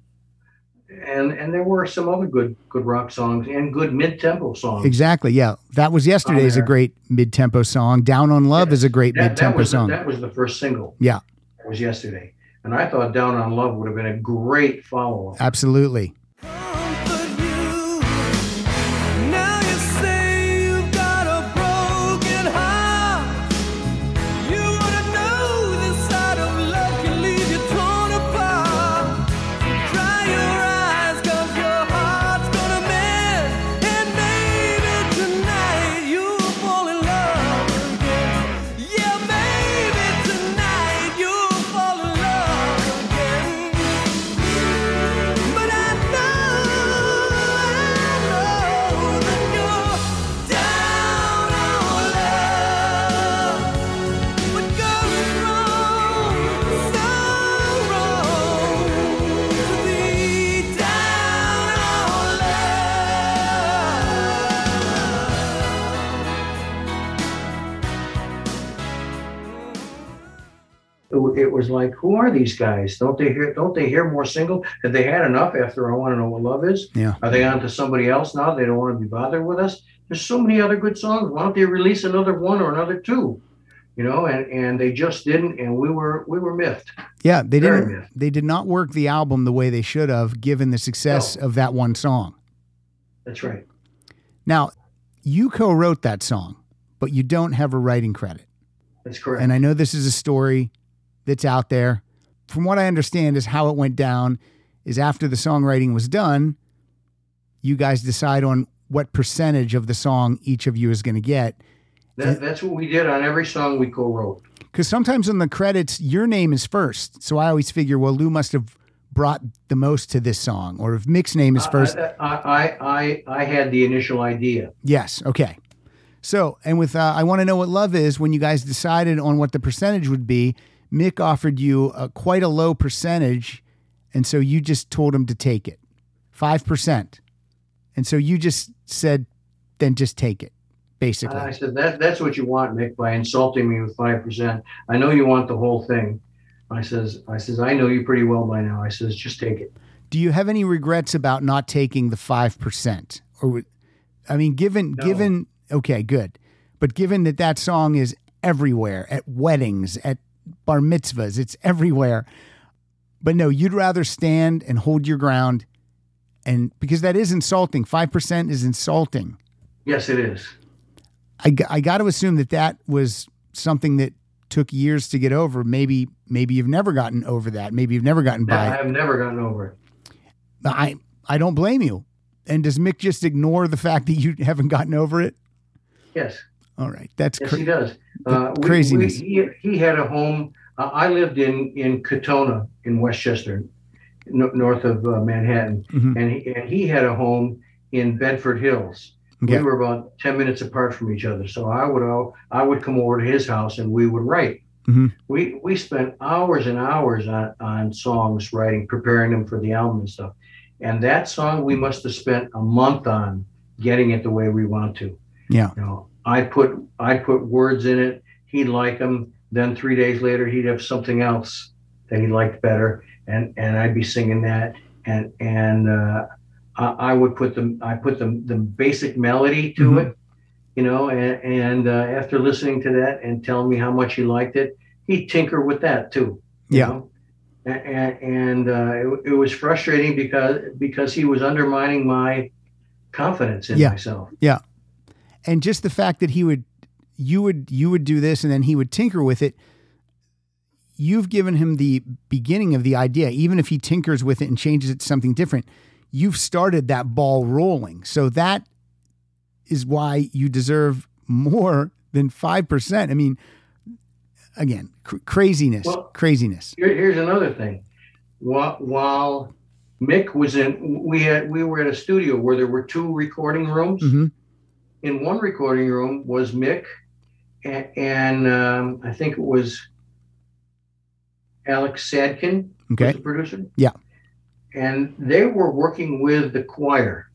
A: and and there were some other good good rock songs and good mid tempo songs.
C: Exactly. Yeah. That was yesterday's a great mid tempo song. Down on Love is a great mid tempo
A: was the,
C: song.
A: that was the first single.
C: Yeah.
A: That was yesterday, and I thought Down on Love would have been a great follow up.
C: Absolutely.
A: Was like, who are these guys? Don't they hear? Don't they hear more single? Have they had enough? After I want to know what love is.
C: Yeah.
A: Are they on to somebody else now? They don't want to be bothered with us. There's so many other good songs. Why don't they release another one or another two? You know, and and they just didn't, and we were we were miffed.
C: Yeah. They
A: Very
C: didn't,
A: good.
C: they did not work the album the way they should have given the success
A: No.
C: of that one song.
A: That's right.
C: Now, you co wrote that song, but you don't have a writing credit.
A: That's correct.
C: And I know this is a story that's out there. From what I understand, is how it went down is after the songwriting was done, you guys decide on what percentage of the song each of you is going to get.
A: that, that's what we did on every song we co-wrote.
C: Because sometimes in the credits, your name is first. So I always figure, well, Lou must have brought the most to this song. Or if Mick's name is first.
A: I, I, I, I, I had the initial idea.
C: Yes. Okay. So, and with uh, I Want to Know What Love Is, when you guys decided on what the percentage would be, Mick offered you a, quite a low percentage. And so you just told him to take it 5%. And so you just said, then just take it, basically.
A: I said that that's what you want, Mick, by insulting me with five percent. I know you want the whole thing. I says, I says, I know you pretty well by now. I says, just take it.
C: Do you have any regrets about not taking the 5%? Or, I mean, given,
A: No.
C: given, okay, good. But given that that song is everywhere at weddings, at bar mitzvahs, it's everywhere. But no, you'd rather stand and hold your ground. And because that is insulting, 5% is insulting.
A: Yes, it is.
C: I, I got to assume that that was something that took years to get over. Maybe, maybe you've never gotten over that. Maybe you've never gotten
A: No,
C: by
A: I have never gotten over it.
C: I I don't blame you. And does Mick just ignore the fact that you haven't gotten over it?
A: Yes,
C: All right, that's
A: yes,
C: cra-
A: he does. Uh, we-
C: craziness.
A: We, he, he had a home. Uh, I lived in in Katonah in Westchester, no, north of uh, Manhattan,
C: Mhm.
A: and he, and he had a home in Bedford Hills.
C: Okay.
A: We were about 10 minutes apart from each other. So I would al- I would come over to his house and we would write.
C: Mhm.
A: We we spent hours and hours on, on songs writing, preparing them for the album and stuff. And that song we must have spent a month on getting it the way we want to.
C: Yeah.
A: You know, I put I put words in it. He'd like them. Then three days later, he'd have something else that he liked better, and and I'd be singing that. And and uh, I, I would put the I put the the basic melody to
C: Mhm.
A: it, you know. And and uh, after listening to that and telling me how much he liked it, he'd tinker with that too. you
C: Yeah.
A: know? And, and uh, it, it was frustrating because because he was undermining my confidence in myself.
C: Yeah.
A: myself.
C: And just the fact that he would you would you would do this and then he would tinker with it you've given him the beginning of the idea. Even if he tinkers with it and changes it to something different you've started that ball rolling. So that is why you deserve more than 5% i mean again cr- craziness
A: Well-
C: craziness.
A: Here, here's another thing. While, while Mick was in, we had we were at a studio where there were two recording rooms.
C: hmm
A: In one recording room was Mick, and, and um, I think it was Alex Sadkin,
C: okay
A: the producer.
C: Yeah.
A: And they were working with the choir.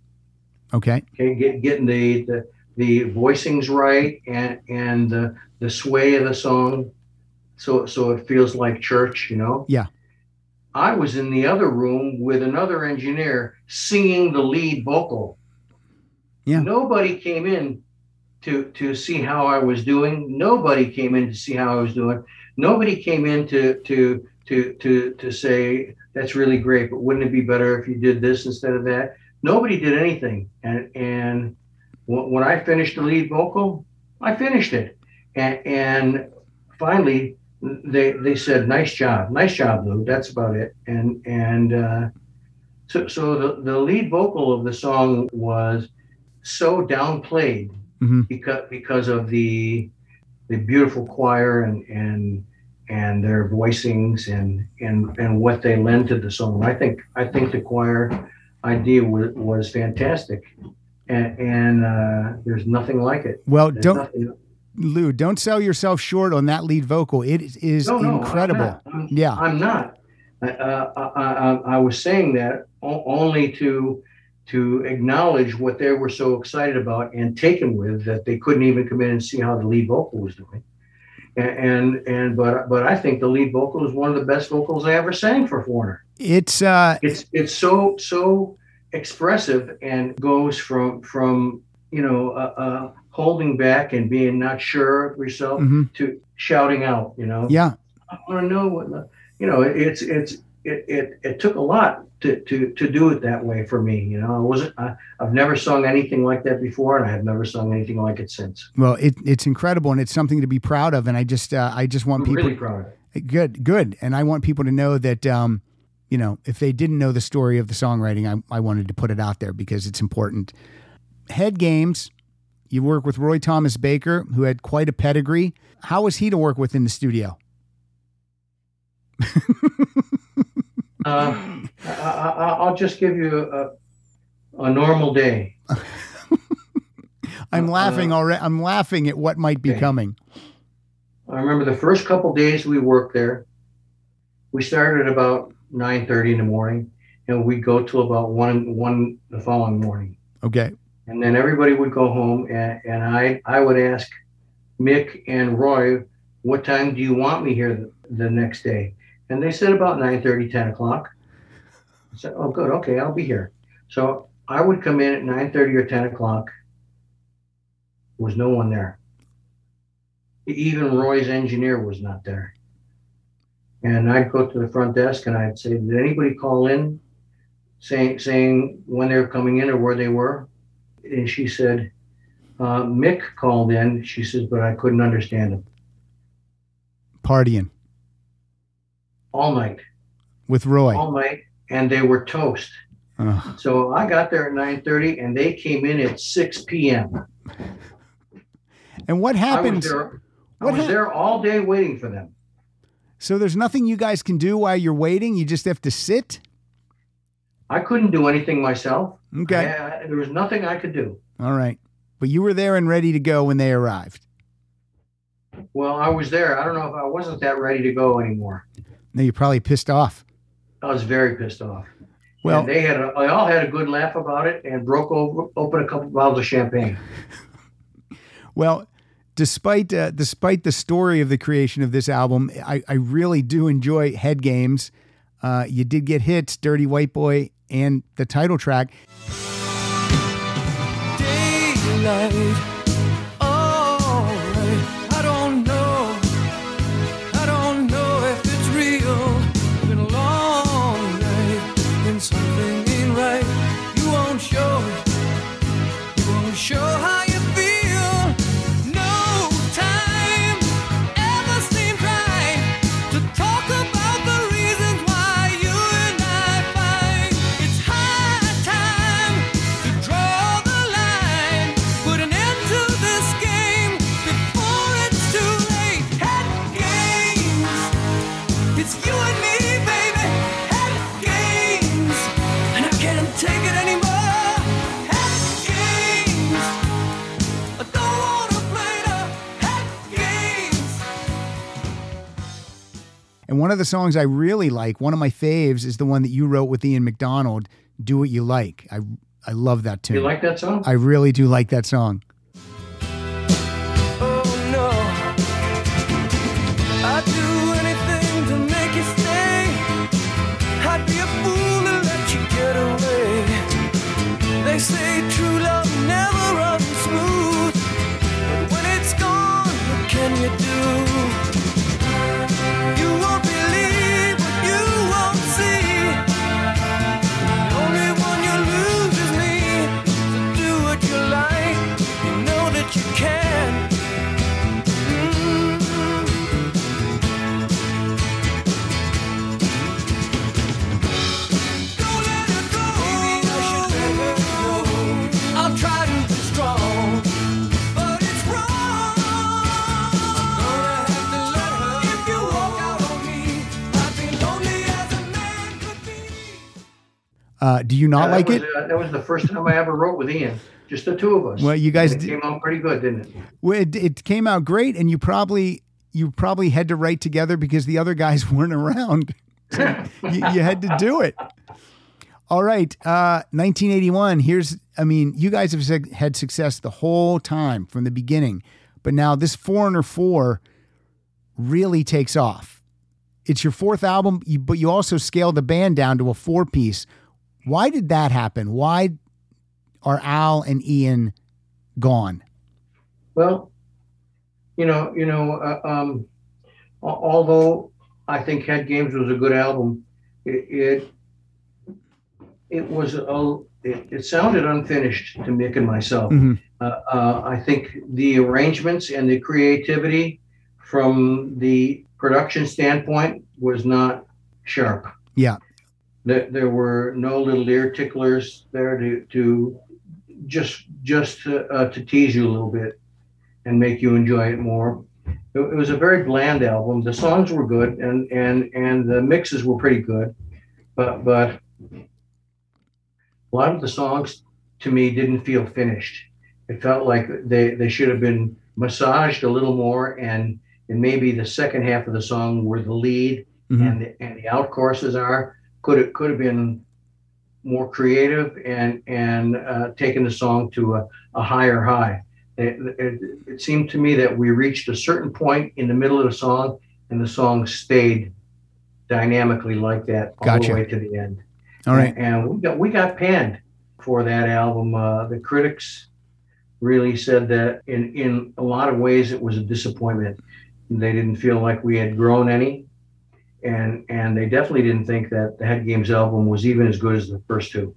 C: okay
A: okay, get, getting the, the the voicings right and and the the sway of the song, so so it feels like church, you know.
C: Yeah.
A: I was in the other room with another engineer singing the lead vocal.
C: Yeah.
A: Nobody came in to to see how I was doing. Nobody came in to see how I was doing. Nobody came in to to to to to say that's really great, but wouldn't it be better if you did this instead of that? Nobody did anything, and and when I finished the lead vocal, I finished it, and and finally they they said nice job, nice job, Lou. That's about it, and and uh, so so the the lead vocal of the song was so downplayed
C: Mhm.
A: because because of the the beautiful choir and and and their voicings and and and what they lend to the song. I think I think the choir idea was, was fantastic, and, and uh, there's nothing like it.
C: well
A: There's
C: don't
A: nothing-
C: lou don't sell yourself short on that lead vocal it is-
A: no, no, I'm
C: incredible.
A: I'm-
C: yeah
A: I'm not. Uh, uh, I, I, I was saying that only to to acknowledge what they were so excited about and taken with that they couldn't even come in and see how the lead vocal was doing. And and, and but but I think the lead vocal is one of the best vocals I ever sang for Foreigner.
C: it's uh
A: It's it's so so expressive and goes from from you know uh, uh, holding back and being not sure of yourself
C: mhm.
A: to shouting out. You know.
C: yeah
A: I want to know what the, you know. It's it's it, it it took a lot to to to do it that way for me. You know, I wasn't. I, I've never sung anything like that before, and I have never sung anything like it since.
C: Well, it, it's incredible and it's something to be proud of. And I just, uh, I just want
A: I'm
C: people
A: really proud of it.
C: good, good. And I want people to know that, um, you know, if they didn't know the story of the songwriting, I, I wanted to put it out there because it's important. Head Games, you work with Roy Thomas Baker, who had quite a pedigree. How was he to work with in the studio?
A: Uh, I, I, I'll just give you a a normal day.
C: I'm
A: Uh,
C: laughing already. I'm laughing at what might be
A: Okay.
C: coming.
A: I remember the first couple days we worked there. We started at about nine thirty in the morning, and we'd go till about one one the following morning.
C: Okay.
A: and then everybody would go home and, and I, I would ask mick and roy what time do you want me here the, the next day and they said about 9 30, 10 o'clock. I said oh good okay i'll be here. So i would come in at 9 30 or 10 o'clock. There was no one there. Even roy's engineer was not there. And i'd go to the front desk and i'd say did anybody call in saying saying when they were coming in or where they were? And she said, uh, Mick called in. She says, but I couldn't understand him.
C: Partying
A: all night,
C: with Roy.
A: all night, and they were toast. So I got there at 9:30, and they came in at 6 p.m.
C: And what
A: I was there. I was
C: hap-
A: there all day waiting for them.
C: So there's nothing you guys can do while you're waiting. You just have to sit.
A: I couldn't do anything myself.
C: Okay.
A: Yeah, there was nothing I could do.
C: All right. But you were there and ready to go when they arrived.
A: Well, I was there. I don't know if I wasn't that ready to go anymore.
C: No, you're probably pissed off.
A: I was very pissed off.
C: Well,
A: and they had a, they all had a good laugh about it and broke over, open a couple bottles of champagne.
C: Well, despite uh, despite the story of the creation of this album, I, I really do enjoy Head Games. Uh, you did get hits, Dirty White Boy, and the title track.
B: daylight. And
C: one of the songs I really like, one of my faves, is the one that you wrote with Ian McDonald, "Do What You Like." I I love that tune.
A: You like that song?
C: I really do like that song. Uh, do you not
A: Yeah,
C: like
A: that
C: it?
A: uh, that was the first time I ever wrote with Ian. Just the two of us.
C: Well, you guys
A: came out pretty good, didn't it?
C: Well, it, it came out great, and you probably you probably had to write together because the other guys weren't around. You, you had to do it. All right, uh, 1981. Here's, I mean, you guys have had success the whole time from the beginning, but now this Foreigner Four really takes off. It's your fourth album, but you also scaled the band down to a four piece. Why did that happen? Why are Al and Ian gone?
A: Well, you know, you know, uh, um, although I think Head Games was a good album, it it, it was a it, it sounded unfinished to Mick and myself.
C: Mhm.
A: Uh, uh, I think the arrangements and the creativity from the production standpoint was not sharp.
C: Yeah.
A: There, there were no little ear ticklers there to, to just just to, uh, to tease you a little bit and make you enjoy it more. It, it was a very bland album. The songs were good and and and the mixes were pretty good, but but a lot of the songs to me didn't feel finished. It felt like they they should have been massaged a little more and and maybe the second half of the song where the lead
C: Mhm.
A: and the, and the out courses are could have could have been more creative and and uh, taken the song to a, a higher high. It, it, it seemed to me that we reached a certain point in the middle of the song, and the song stayed dynamically like that all
C: Gotcha.
A: the way to the end.
C: All right.
A: And we got we got panned for that album. Uh, the critics really said that in in a lot of ways it was a disappointment. They didn't feel like we had grown any, and and they definitely didn't think that the Head Games album was even as good as the first two.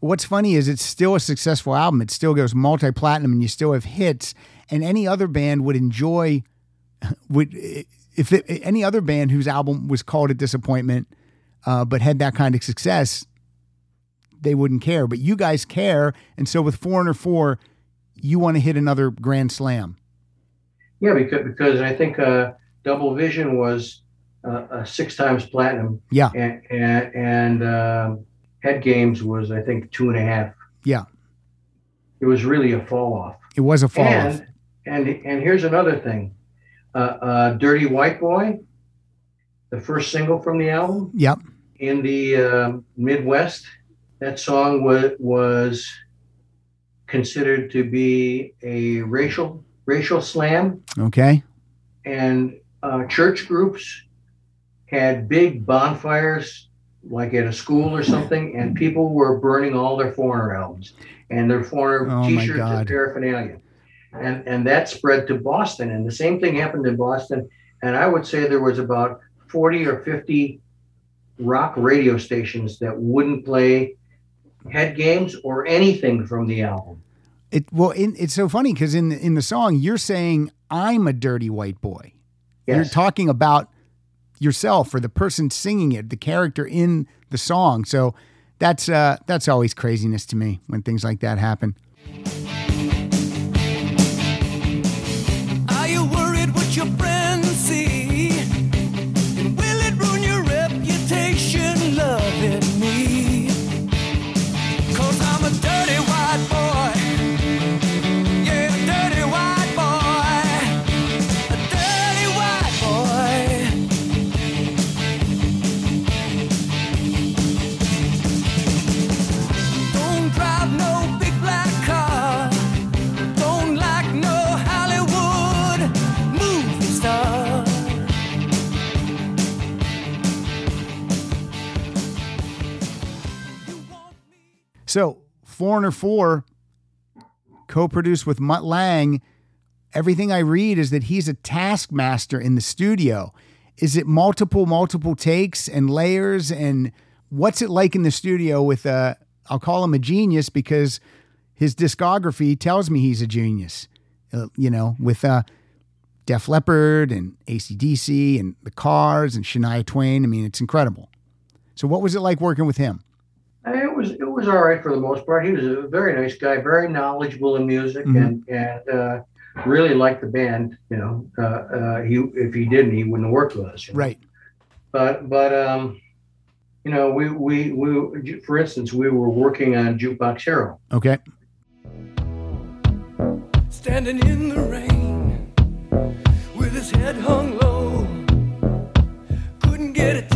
C: What's funny is it's still a successful album. It still goes multi platinum, and you still have hits. And any other band would enjoy, would if it, any other band whose album was called a disappointment, uh, but had that kind of success, they wouldn't care. But you guys care, and so with Foreigner Four, you want to hit another grand slam.
A: Yeah, because because I think uh, Double Vision was uh, uh, six times platinum.
C: Yeah.
A: and and, and um Head Games was I think two and a half.
C: Yeah.
A: It was really a fall off.
C: It was a fall off.
A: and, and and here's another thing, uh, uh, "Dirty White Boy," the first single from the album
C: Yep.
A: in the uh, Midwest. That song was was considered to be a racial racial slam,
C: Okay.
A: and uh, church groups had big bonfires, like at a school or something, and people were burning all their foreigner albums and their foreigner
C: Oh,
A: T-shirts and paraphernalia, and and that spread to Boston, and the same thing happened in Boston. And I would say there was about forty or fifty rock radio stations that wouldn't play head games or anything from the album.
C: It well, in, it's so funny because in in the song you're saying I'm a dirty white boy. You're talking about yourself or the person singing it, the character in the song. So that's uh, that's always craziness to me when things like that happen.
B: Are you worried what your friends
C: So Foreigner Four, co-produced with Mutt Lange. Everything I read is that he's a taskmaster in the studio. Is it multiple, multiple takes and layers? And what's it like in the studio with uh I'll call him a genius because his discography tells me he's a genius. Uh, you know, with uh Def Leppard and ACDC and the Cars and Shania Twain. I mean, it's incredible. So what was it like working with him?
A: And It was it was all right for the most part. He was a very nice guy, very knowledgeable in music,
C: Mhm.
A: and and uh, really liked the band. You know, uh, uh, he if he didn't, he wouldn't have worked with us. you know.
C: Right.
A: But but um, you know, we we we for instance, we were working on Jukebox Hero.
C: Okay.
B: Standing in the rain with his head hung low. Couldn't get a. It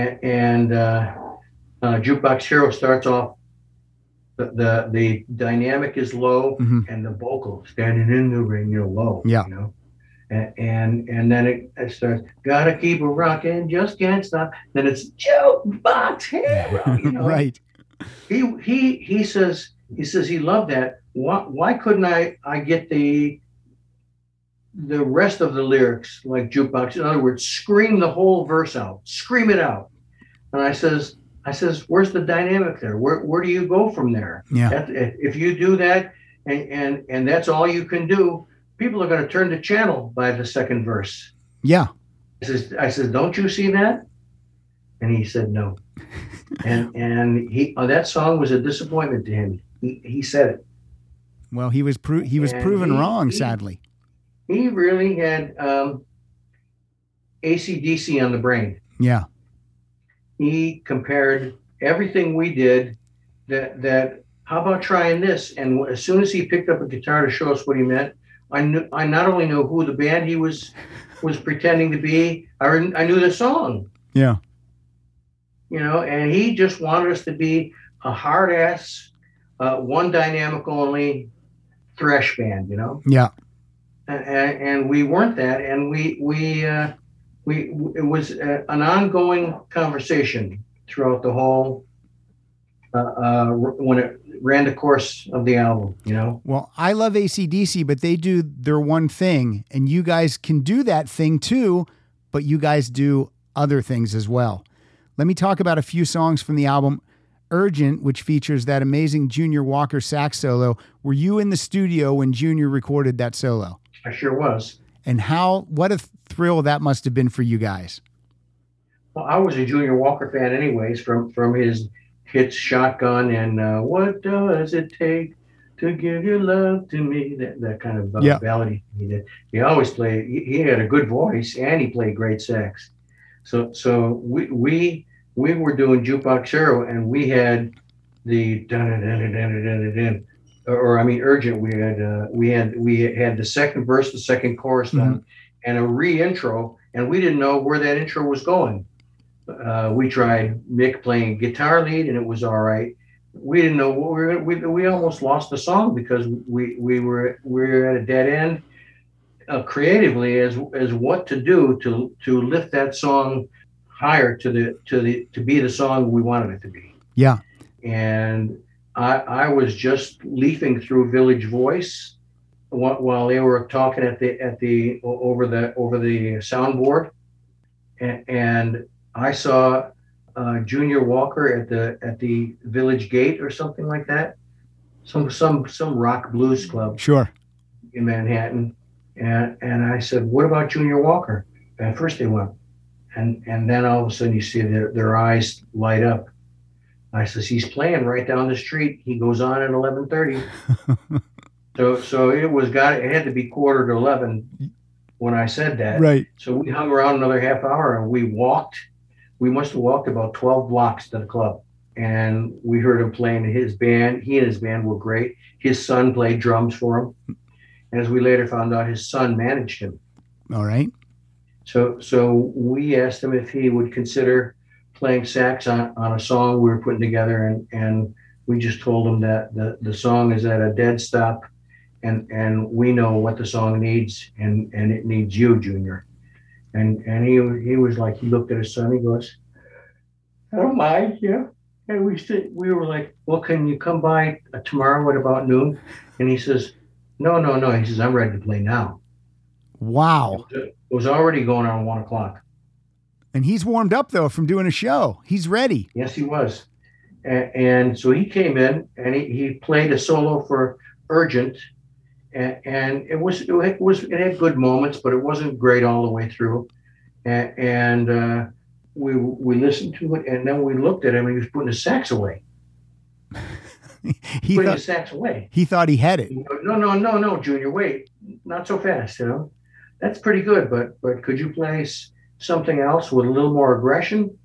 B: and,
A: and uh, uh, jukebox hero starts off the, the the dynamic is low
C: Mhm.
A: and the vocal standing in the ring you know low
C: Yeah.
A: you know. And and, and then it, it starts gotta keep it rocking just can't stop. Then it's jukebox hero you know
C: right.
A: he he he says he says he loved that. Why why couldn't i i get the the rest of the lyrics like jukebox? In other words scream the whole verse out. Scream it out and i says i says where's the dynamic there where where do you go from there
C: Yeah.
A: that, if you do that and and and that's all you can do people are going to turn the channel by the second verse
C: Yeah.
A: I says, I said, don't you see that? And he said, no. and and he uh, that song was a disappointment to him. He, he said it.
C: Well, he was pro- he was
A: And
C: proven
A: he-
C: wrong,
A: he-
C: sadly.
A: He really had um, ACDC on the brain.
C: Yeah.
A: He compared everything we did that that how about trying this? And as soon as he picked up a guitar to show us what he meant, I knew I not only know who the band he was was pretending to be, I, re- I knew the song.
C: Yeah.
A: you know, and he just wanted us to be a hard ass, uh, one dynamic only thrash band, you know,
C: Yeah.
A: and, and, and we weren't that, and we we uh, we it was uh an ongoing conversation throughout the whole uh, uh, when it ran the course of the album, you know.
C: Well, I love ACDC, but they do their one thing, and you guys can do that thing too, but you guys do other things as well. Let me talk about a few songs from the album Urgent, which features that amazing Junior Walker sax solo. Were you in the studio when Junior recorded that solo?
A: I sure was.
C: And how, what a thrill that must have been for you guys.
A: Well, I was a Junior Walker fan, anyways, from from his hits "Shotgun" and uh, "What Does It Take to Give Your Love to Me." That that kind of uh,
C: Yeah.
A: ballad he did. He always played. He, he had a good voice, and he played great sax. So so we we we were doing jukebox hero, and we had the dun dun dun dun dun dun or, I mean urgent. We had uh, we had we had the second verse, the second chorus done, and a re-intro, and we didn't know where that intro was going. Uh, we tried Mick playing guitar lead, and it was all right. We didn't know what we were. We, we almost lost the song because we we were we were at a dead end uh, creatively as as what to do to to lift that song higher to the to the to be the song we wanted it to be
C: Yeah.
A: and I, I was just leafing through Village Voice while, they were talking at the at the over the over the soundboard, and, and I saw uh, Junior Walker at the at the Village Gate or something like that, some some some rock blues club
C: Sure.
A: in Manhattan, and and I said, "What about Junior Walker?" And first they went, and and then all of a sudden you see their their eyes light up. I says, "He's playing right down the street." He goes on at eleven thirty. so so it was got it had to be quarter to eleven when I said that.
C: Right.
A: So we hung around another half hour and we walked. We must have walked about 12 blocks to the club. And we heard him playing his band. He and his band were great. His son played drums for him. And as we later found out, his son managed him.
C: All right.
A: So so we asked him if he would consider playing sax on, on a song we were putting together and, and we just told him that the, the song is at a dead stop and and we know what the song needs and and it needs you junior and and he he was like he looked at his son he goes i don't mind yeah and we said we were like well can you come by uh, tomorrow at about noon and he says no no no he says i'm ready to play now
C: Wow.
A: it was already going on one o'clock
C: And he's warmed up though from doing a show. He's ready.
A: Yes, he was. And, and so he came in and he, he played a solo for Urgent. And, and it was it was it had good moments, but it wasn't great all the way through. And, and uh, we we listened to it, and then we looked at him, and he was putting his sax away.
C: He
A: putting
C: thought
A: his sax away.
C: he thought he had it.
A: No, no, no, no, Junior, wait, not so fast. You know, that's pretty good, but but could you play something else with a little more aggression?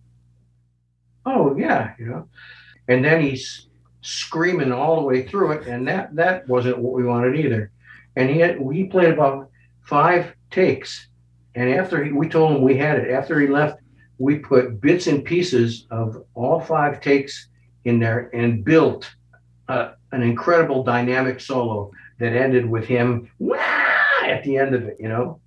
A: Oh yeah, you know. And then he's screaming all the way through it, and that that wasn't what we wanted either. And he had he played about five takes, and after he, we told him we had it, after he left, we put bits and pieces of all five takes in there and built uh, an incredible dynamic solo that ended with him "Wah!" at the end of it, you know.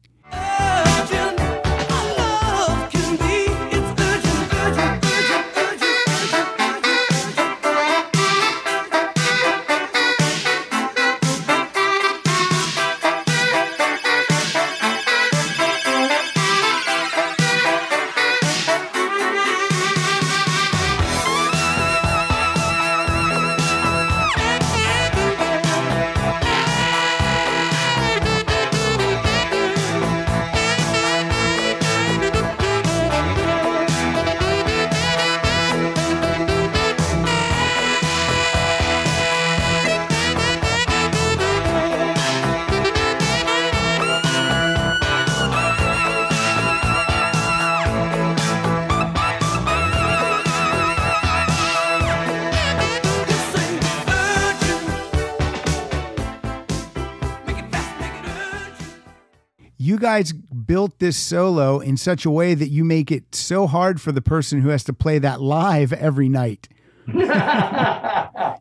C: Built this solo in such a way that you make it so hard for the person who has to play that live every night.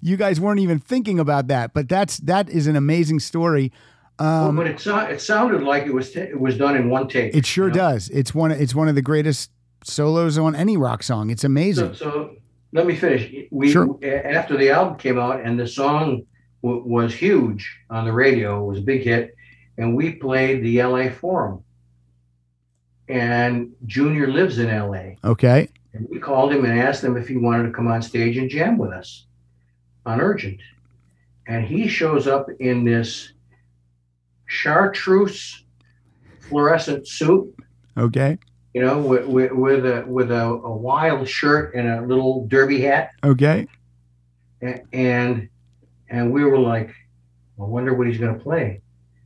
C: You guys weren't even thinking about that, but that's that is an amazing story.
A: Well,
C: Um,
A: but it, so, it sounded like it was it was done in one take.
C: it sure
A: you know?
C: does. It's one. It's one of the greatest solos on any rock song. It's amazing.
A: so let me finish. We
C: Sure.
A: after the album came out and the song w- was huge on the radio, it was a big hit, and we played the LA Forum. And Junior lives in LA.
C: Okay.
A: And we called him and asked him if he wanted to come on stage and jam with us on Urgent. And he shows up in this chartreuse fluorescent suit,
C: Okay.
A: you know, with, with, with a with a, a wild shirt and a little derby hat,
C: Okay.
A: A- and and we were like, I wonder what he's going to play.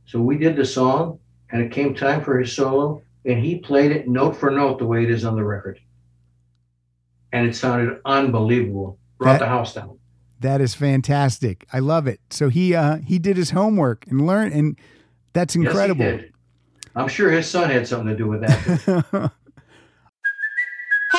A: So we did the song, and it came time for his solo, and he played it note for note the way it is on the record, and it sounded unbelievable. Brought
C: That-
A: the house down.
C: That is fantastic. I love it. So he uh he did his homework and learned and that's
A: Yes,
C: incredible.
A: did. I'm sure his son had something to do with that.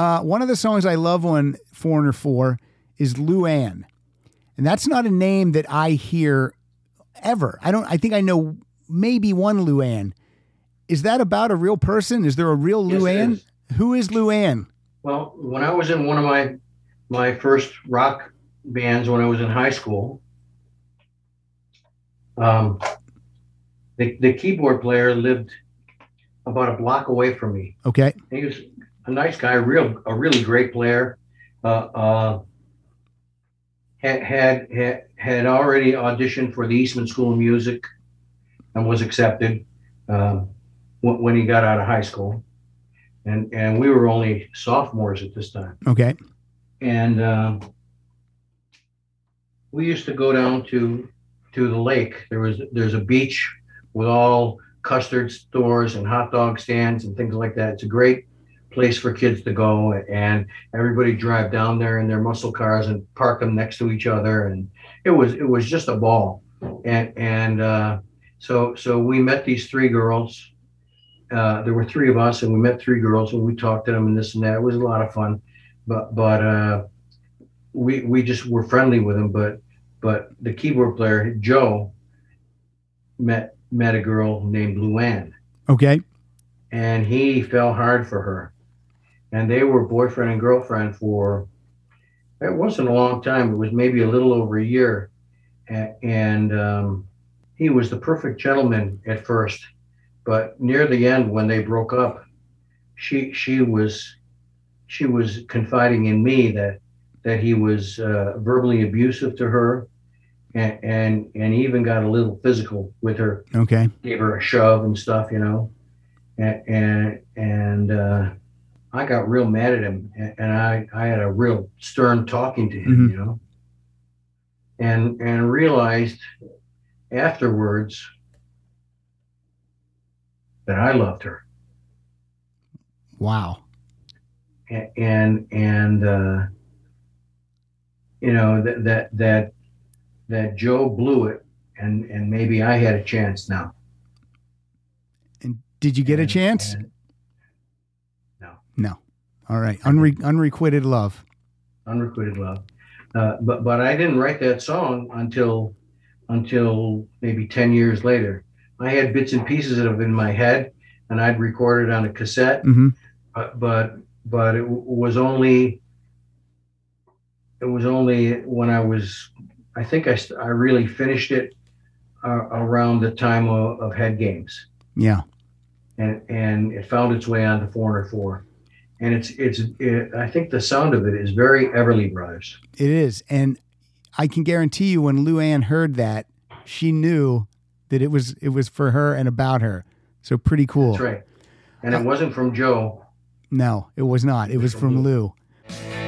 C: Uh, one of the songs I love on Foreigner 4 is Luann. And that's not a name that I hear ever. I don't I think I know maybe one Luann. Is that about a real person? Is there a real
A: Yes,
C: Luann?
A: is.
C: Who is Luann?
A: Well, when I was in one of my my first rock bands when I was in high school, um, the the keyboard player lived about a block away from me.
C: Okay.
A: He was a nice guy, real a really great player. Uh, uh, had had had had already auditioned for the Eastman School of Music and was accepted um, when, he got out of high school. And and we were only sophomores at this time.
C: Okay.
A: And um, we used to go down to to the lake. There was there's a beach with all custard stores and hot dog stands and things like that. It's a great place for kids to go and everybody drive down there in their muscle cars and park them next to each other and it was it was just a ball and and uh, so so we met these three girls uh, there were three of us and we met three girls and we talked to them and this and that it was a lot of fun but but uh, we we just were friendly with them but but the keyboard player Joe met met a girl named Luann
C: Okay.
A: and he fell hard for her. And they were boyfriend and girlfriend for it wasn't a long time. It was maybe a little over a year, and um, he was the perfect gentleman at first, but near the end when they broke up, she she was she was confiding in me that that he was uh, verbally abusive to her, and, and and even got a little physical with her
C: Okay.
A: gave her a shove and stuff, you know, and and, and uh, I got real mad at him, and, and I I had a real stern talking to him,
C: Mhm.
A: you know, and and realized afterwards that I loved her,
C: Wow.
A: And and uh, you know that that that that Joe blew it, and and maybe I had a chance now.
C: And did you get a chance?
A: and-
C: No. All right. Unre- unrequited love.
A: unrequited love. Uh, but but I didn't write that song until until maybe ten years later. I had bits and pieces of it in my head, and I'd record it on a cassette.
C: hmm
A: But but but it w- was only it was only when I was I think I st- I really finished it uh, around the time of, of head games
C: Yeah.
A: and and it found its way onto Foreigner Four, and it's it's it, I think the sound of it is very Everly Brothers.
C: It is. And I can guarantee you when Luann heard that, she knew that it was it was for her and about her. So pretty cool.
A: That's right. And it uh, wasn't from Joe.
C: No, it was not. It was from Lou.
B: See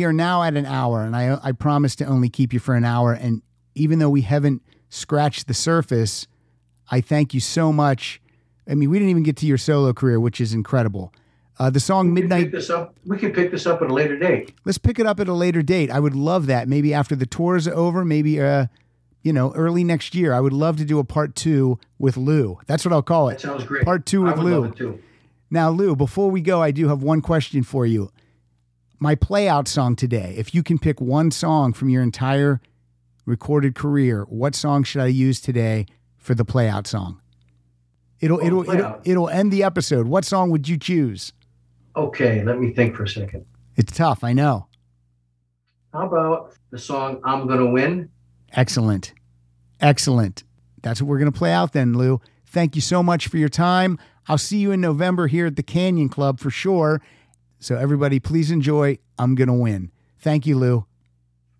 C: we are now at an hour, and I I promise to only keep you for an hour. And even though we haven't scratched the surface, I thank you so much. I mean, we didn't even get to your solo career, which is incredible. Uh, the song
B: We
C: Midnight
B: this up. We can pick this up at a later date.
C: let's pick it up at a later date. I would love that. Maybe after the tour is over, maybe uh, you know, early next year. I would love to do a part two with Lou. That's what I'll call it.
B: That sounds great.
C: Part two with Lou.
B: love it too.
C: Now, Lou, before we go, I do have one question for you. My play out song today, if you can pick one song from your entire recorded career, what song should I use today for the play out song? It'll
B: Oh,
C: it'll
B: play
C: it'll, it'll end the episode. What song would you choose?
B: Okay, let me think for a second.
C: It's tough, I know.
B: How about the song "I'm Gonna Win"?
C: Excellent. Excellent. That's what we're to play out then, Lou. Thank you so much for your time. I'll see you in November here at the Canyon Club for sure. So, everybody, please enjoy I'm Going to Win. Thank you, Lou.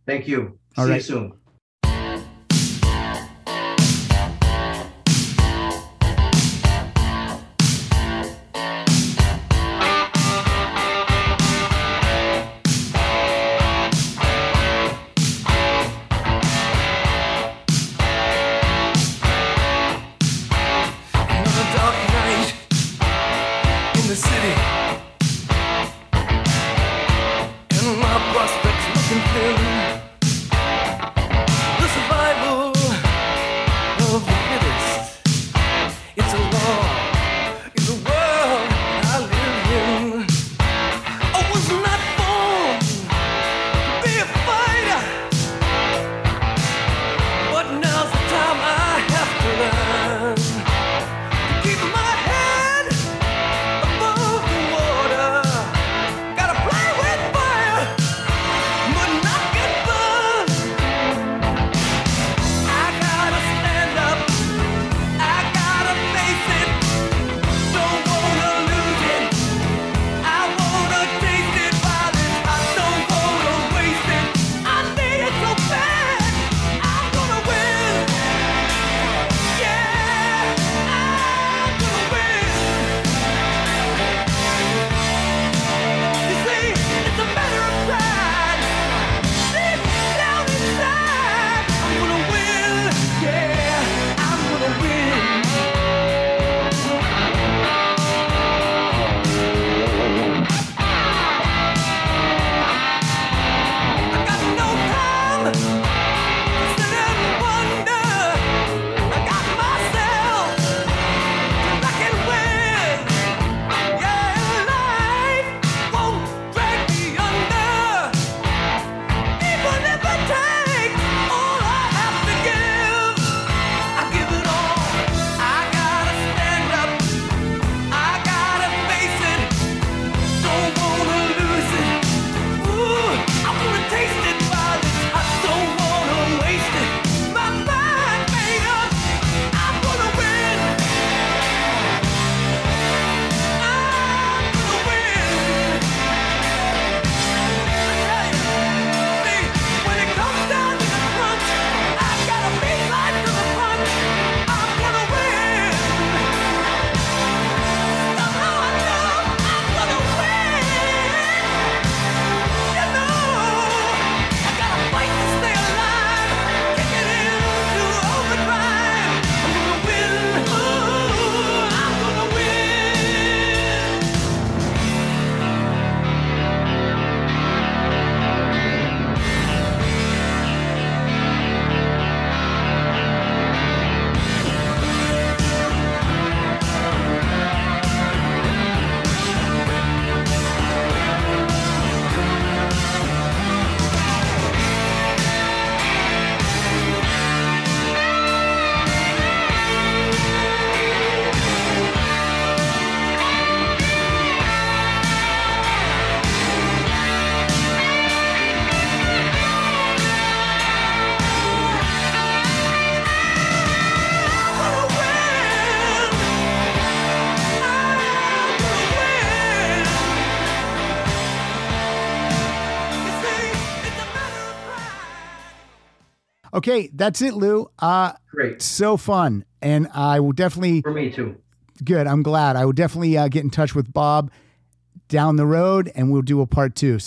B: Thank you.
C: All
B: See
C: right.
B: you soon.
C: Okay, that's it, Lou. Uh,
B: Great
C: so fun. And I will definitely,
B: for me too.
C: good. I'm glad. I will definitely uh, get in touch with Bob down the road and we'll do a part two.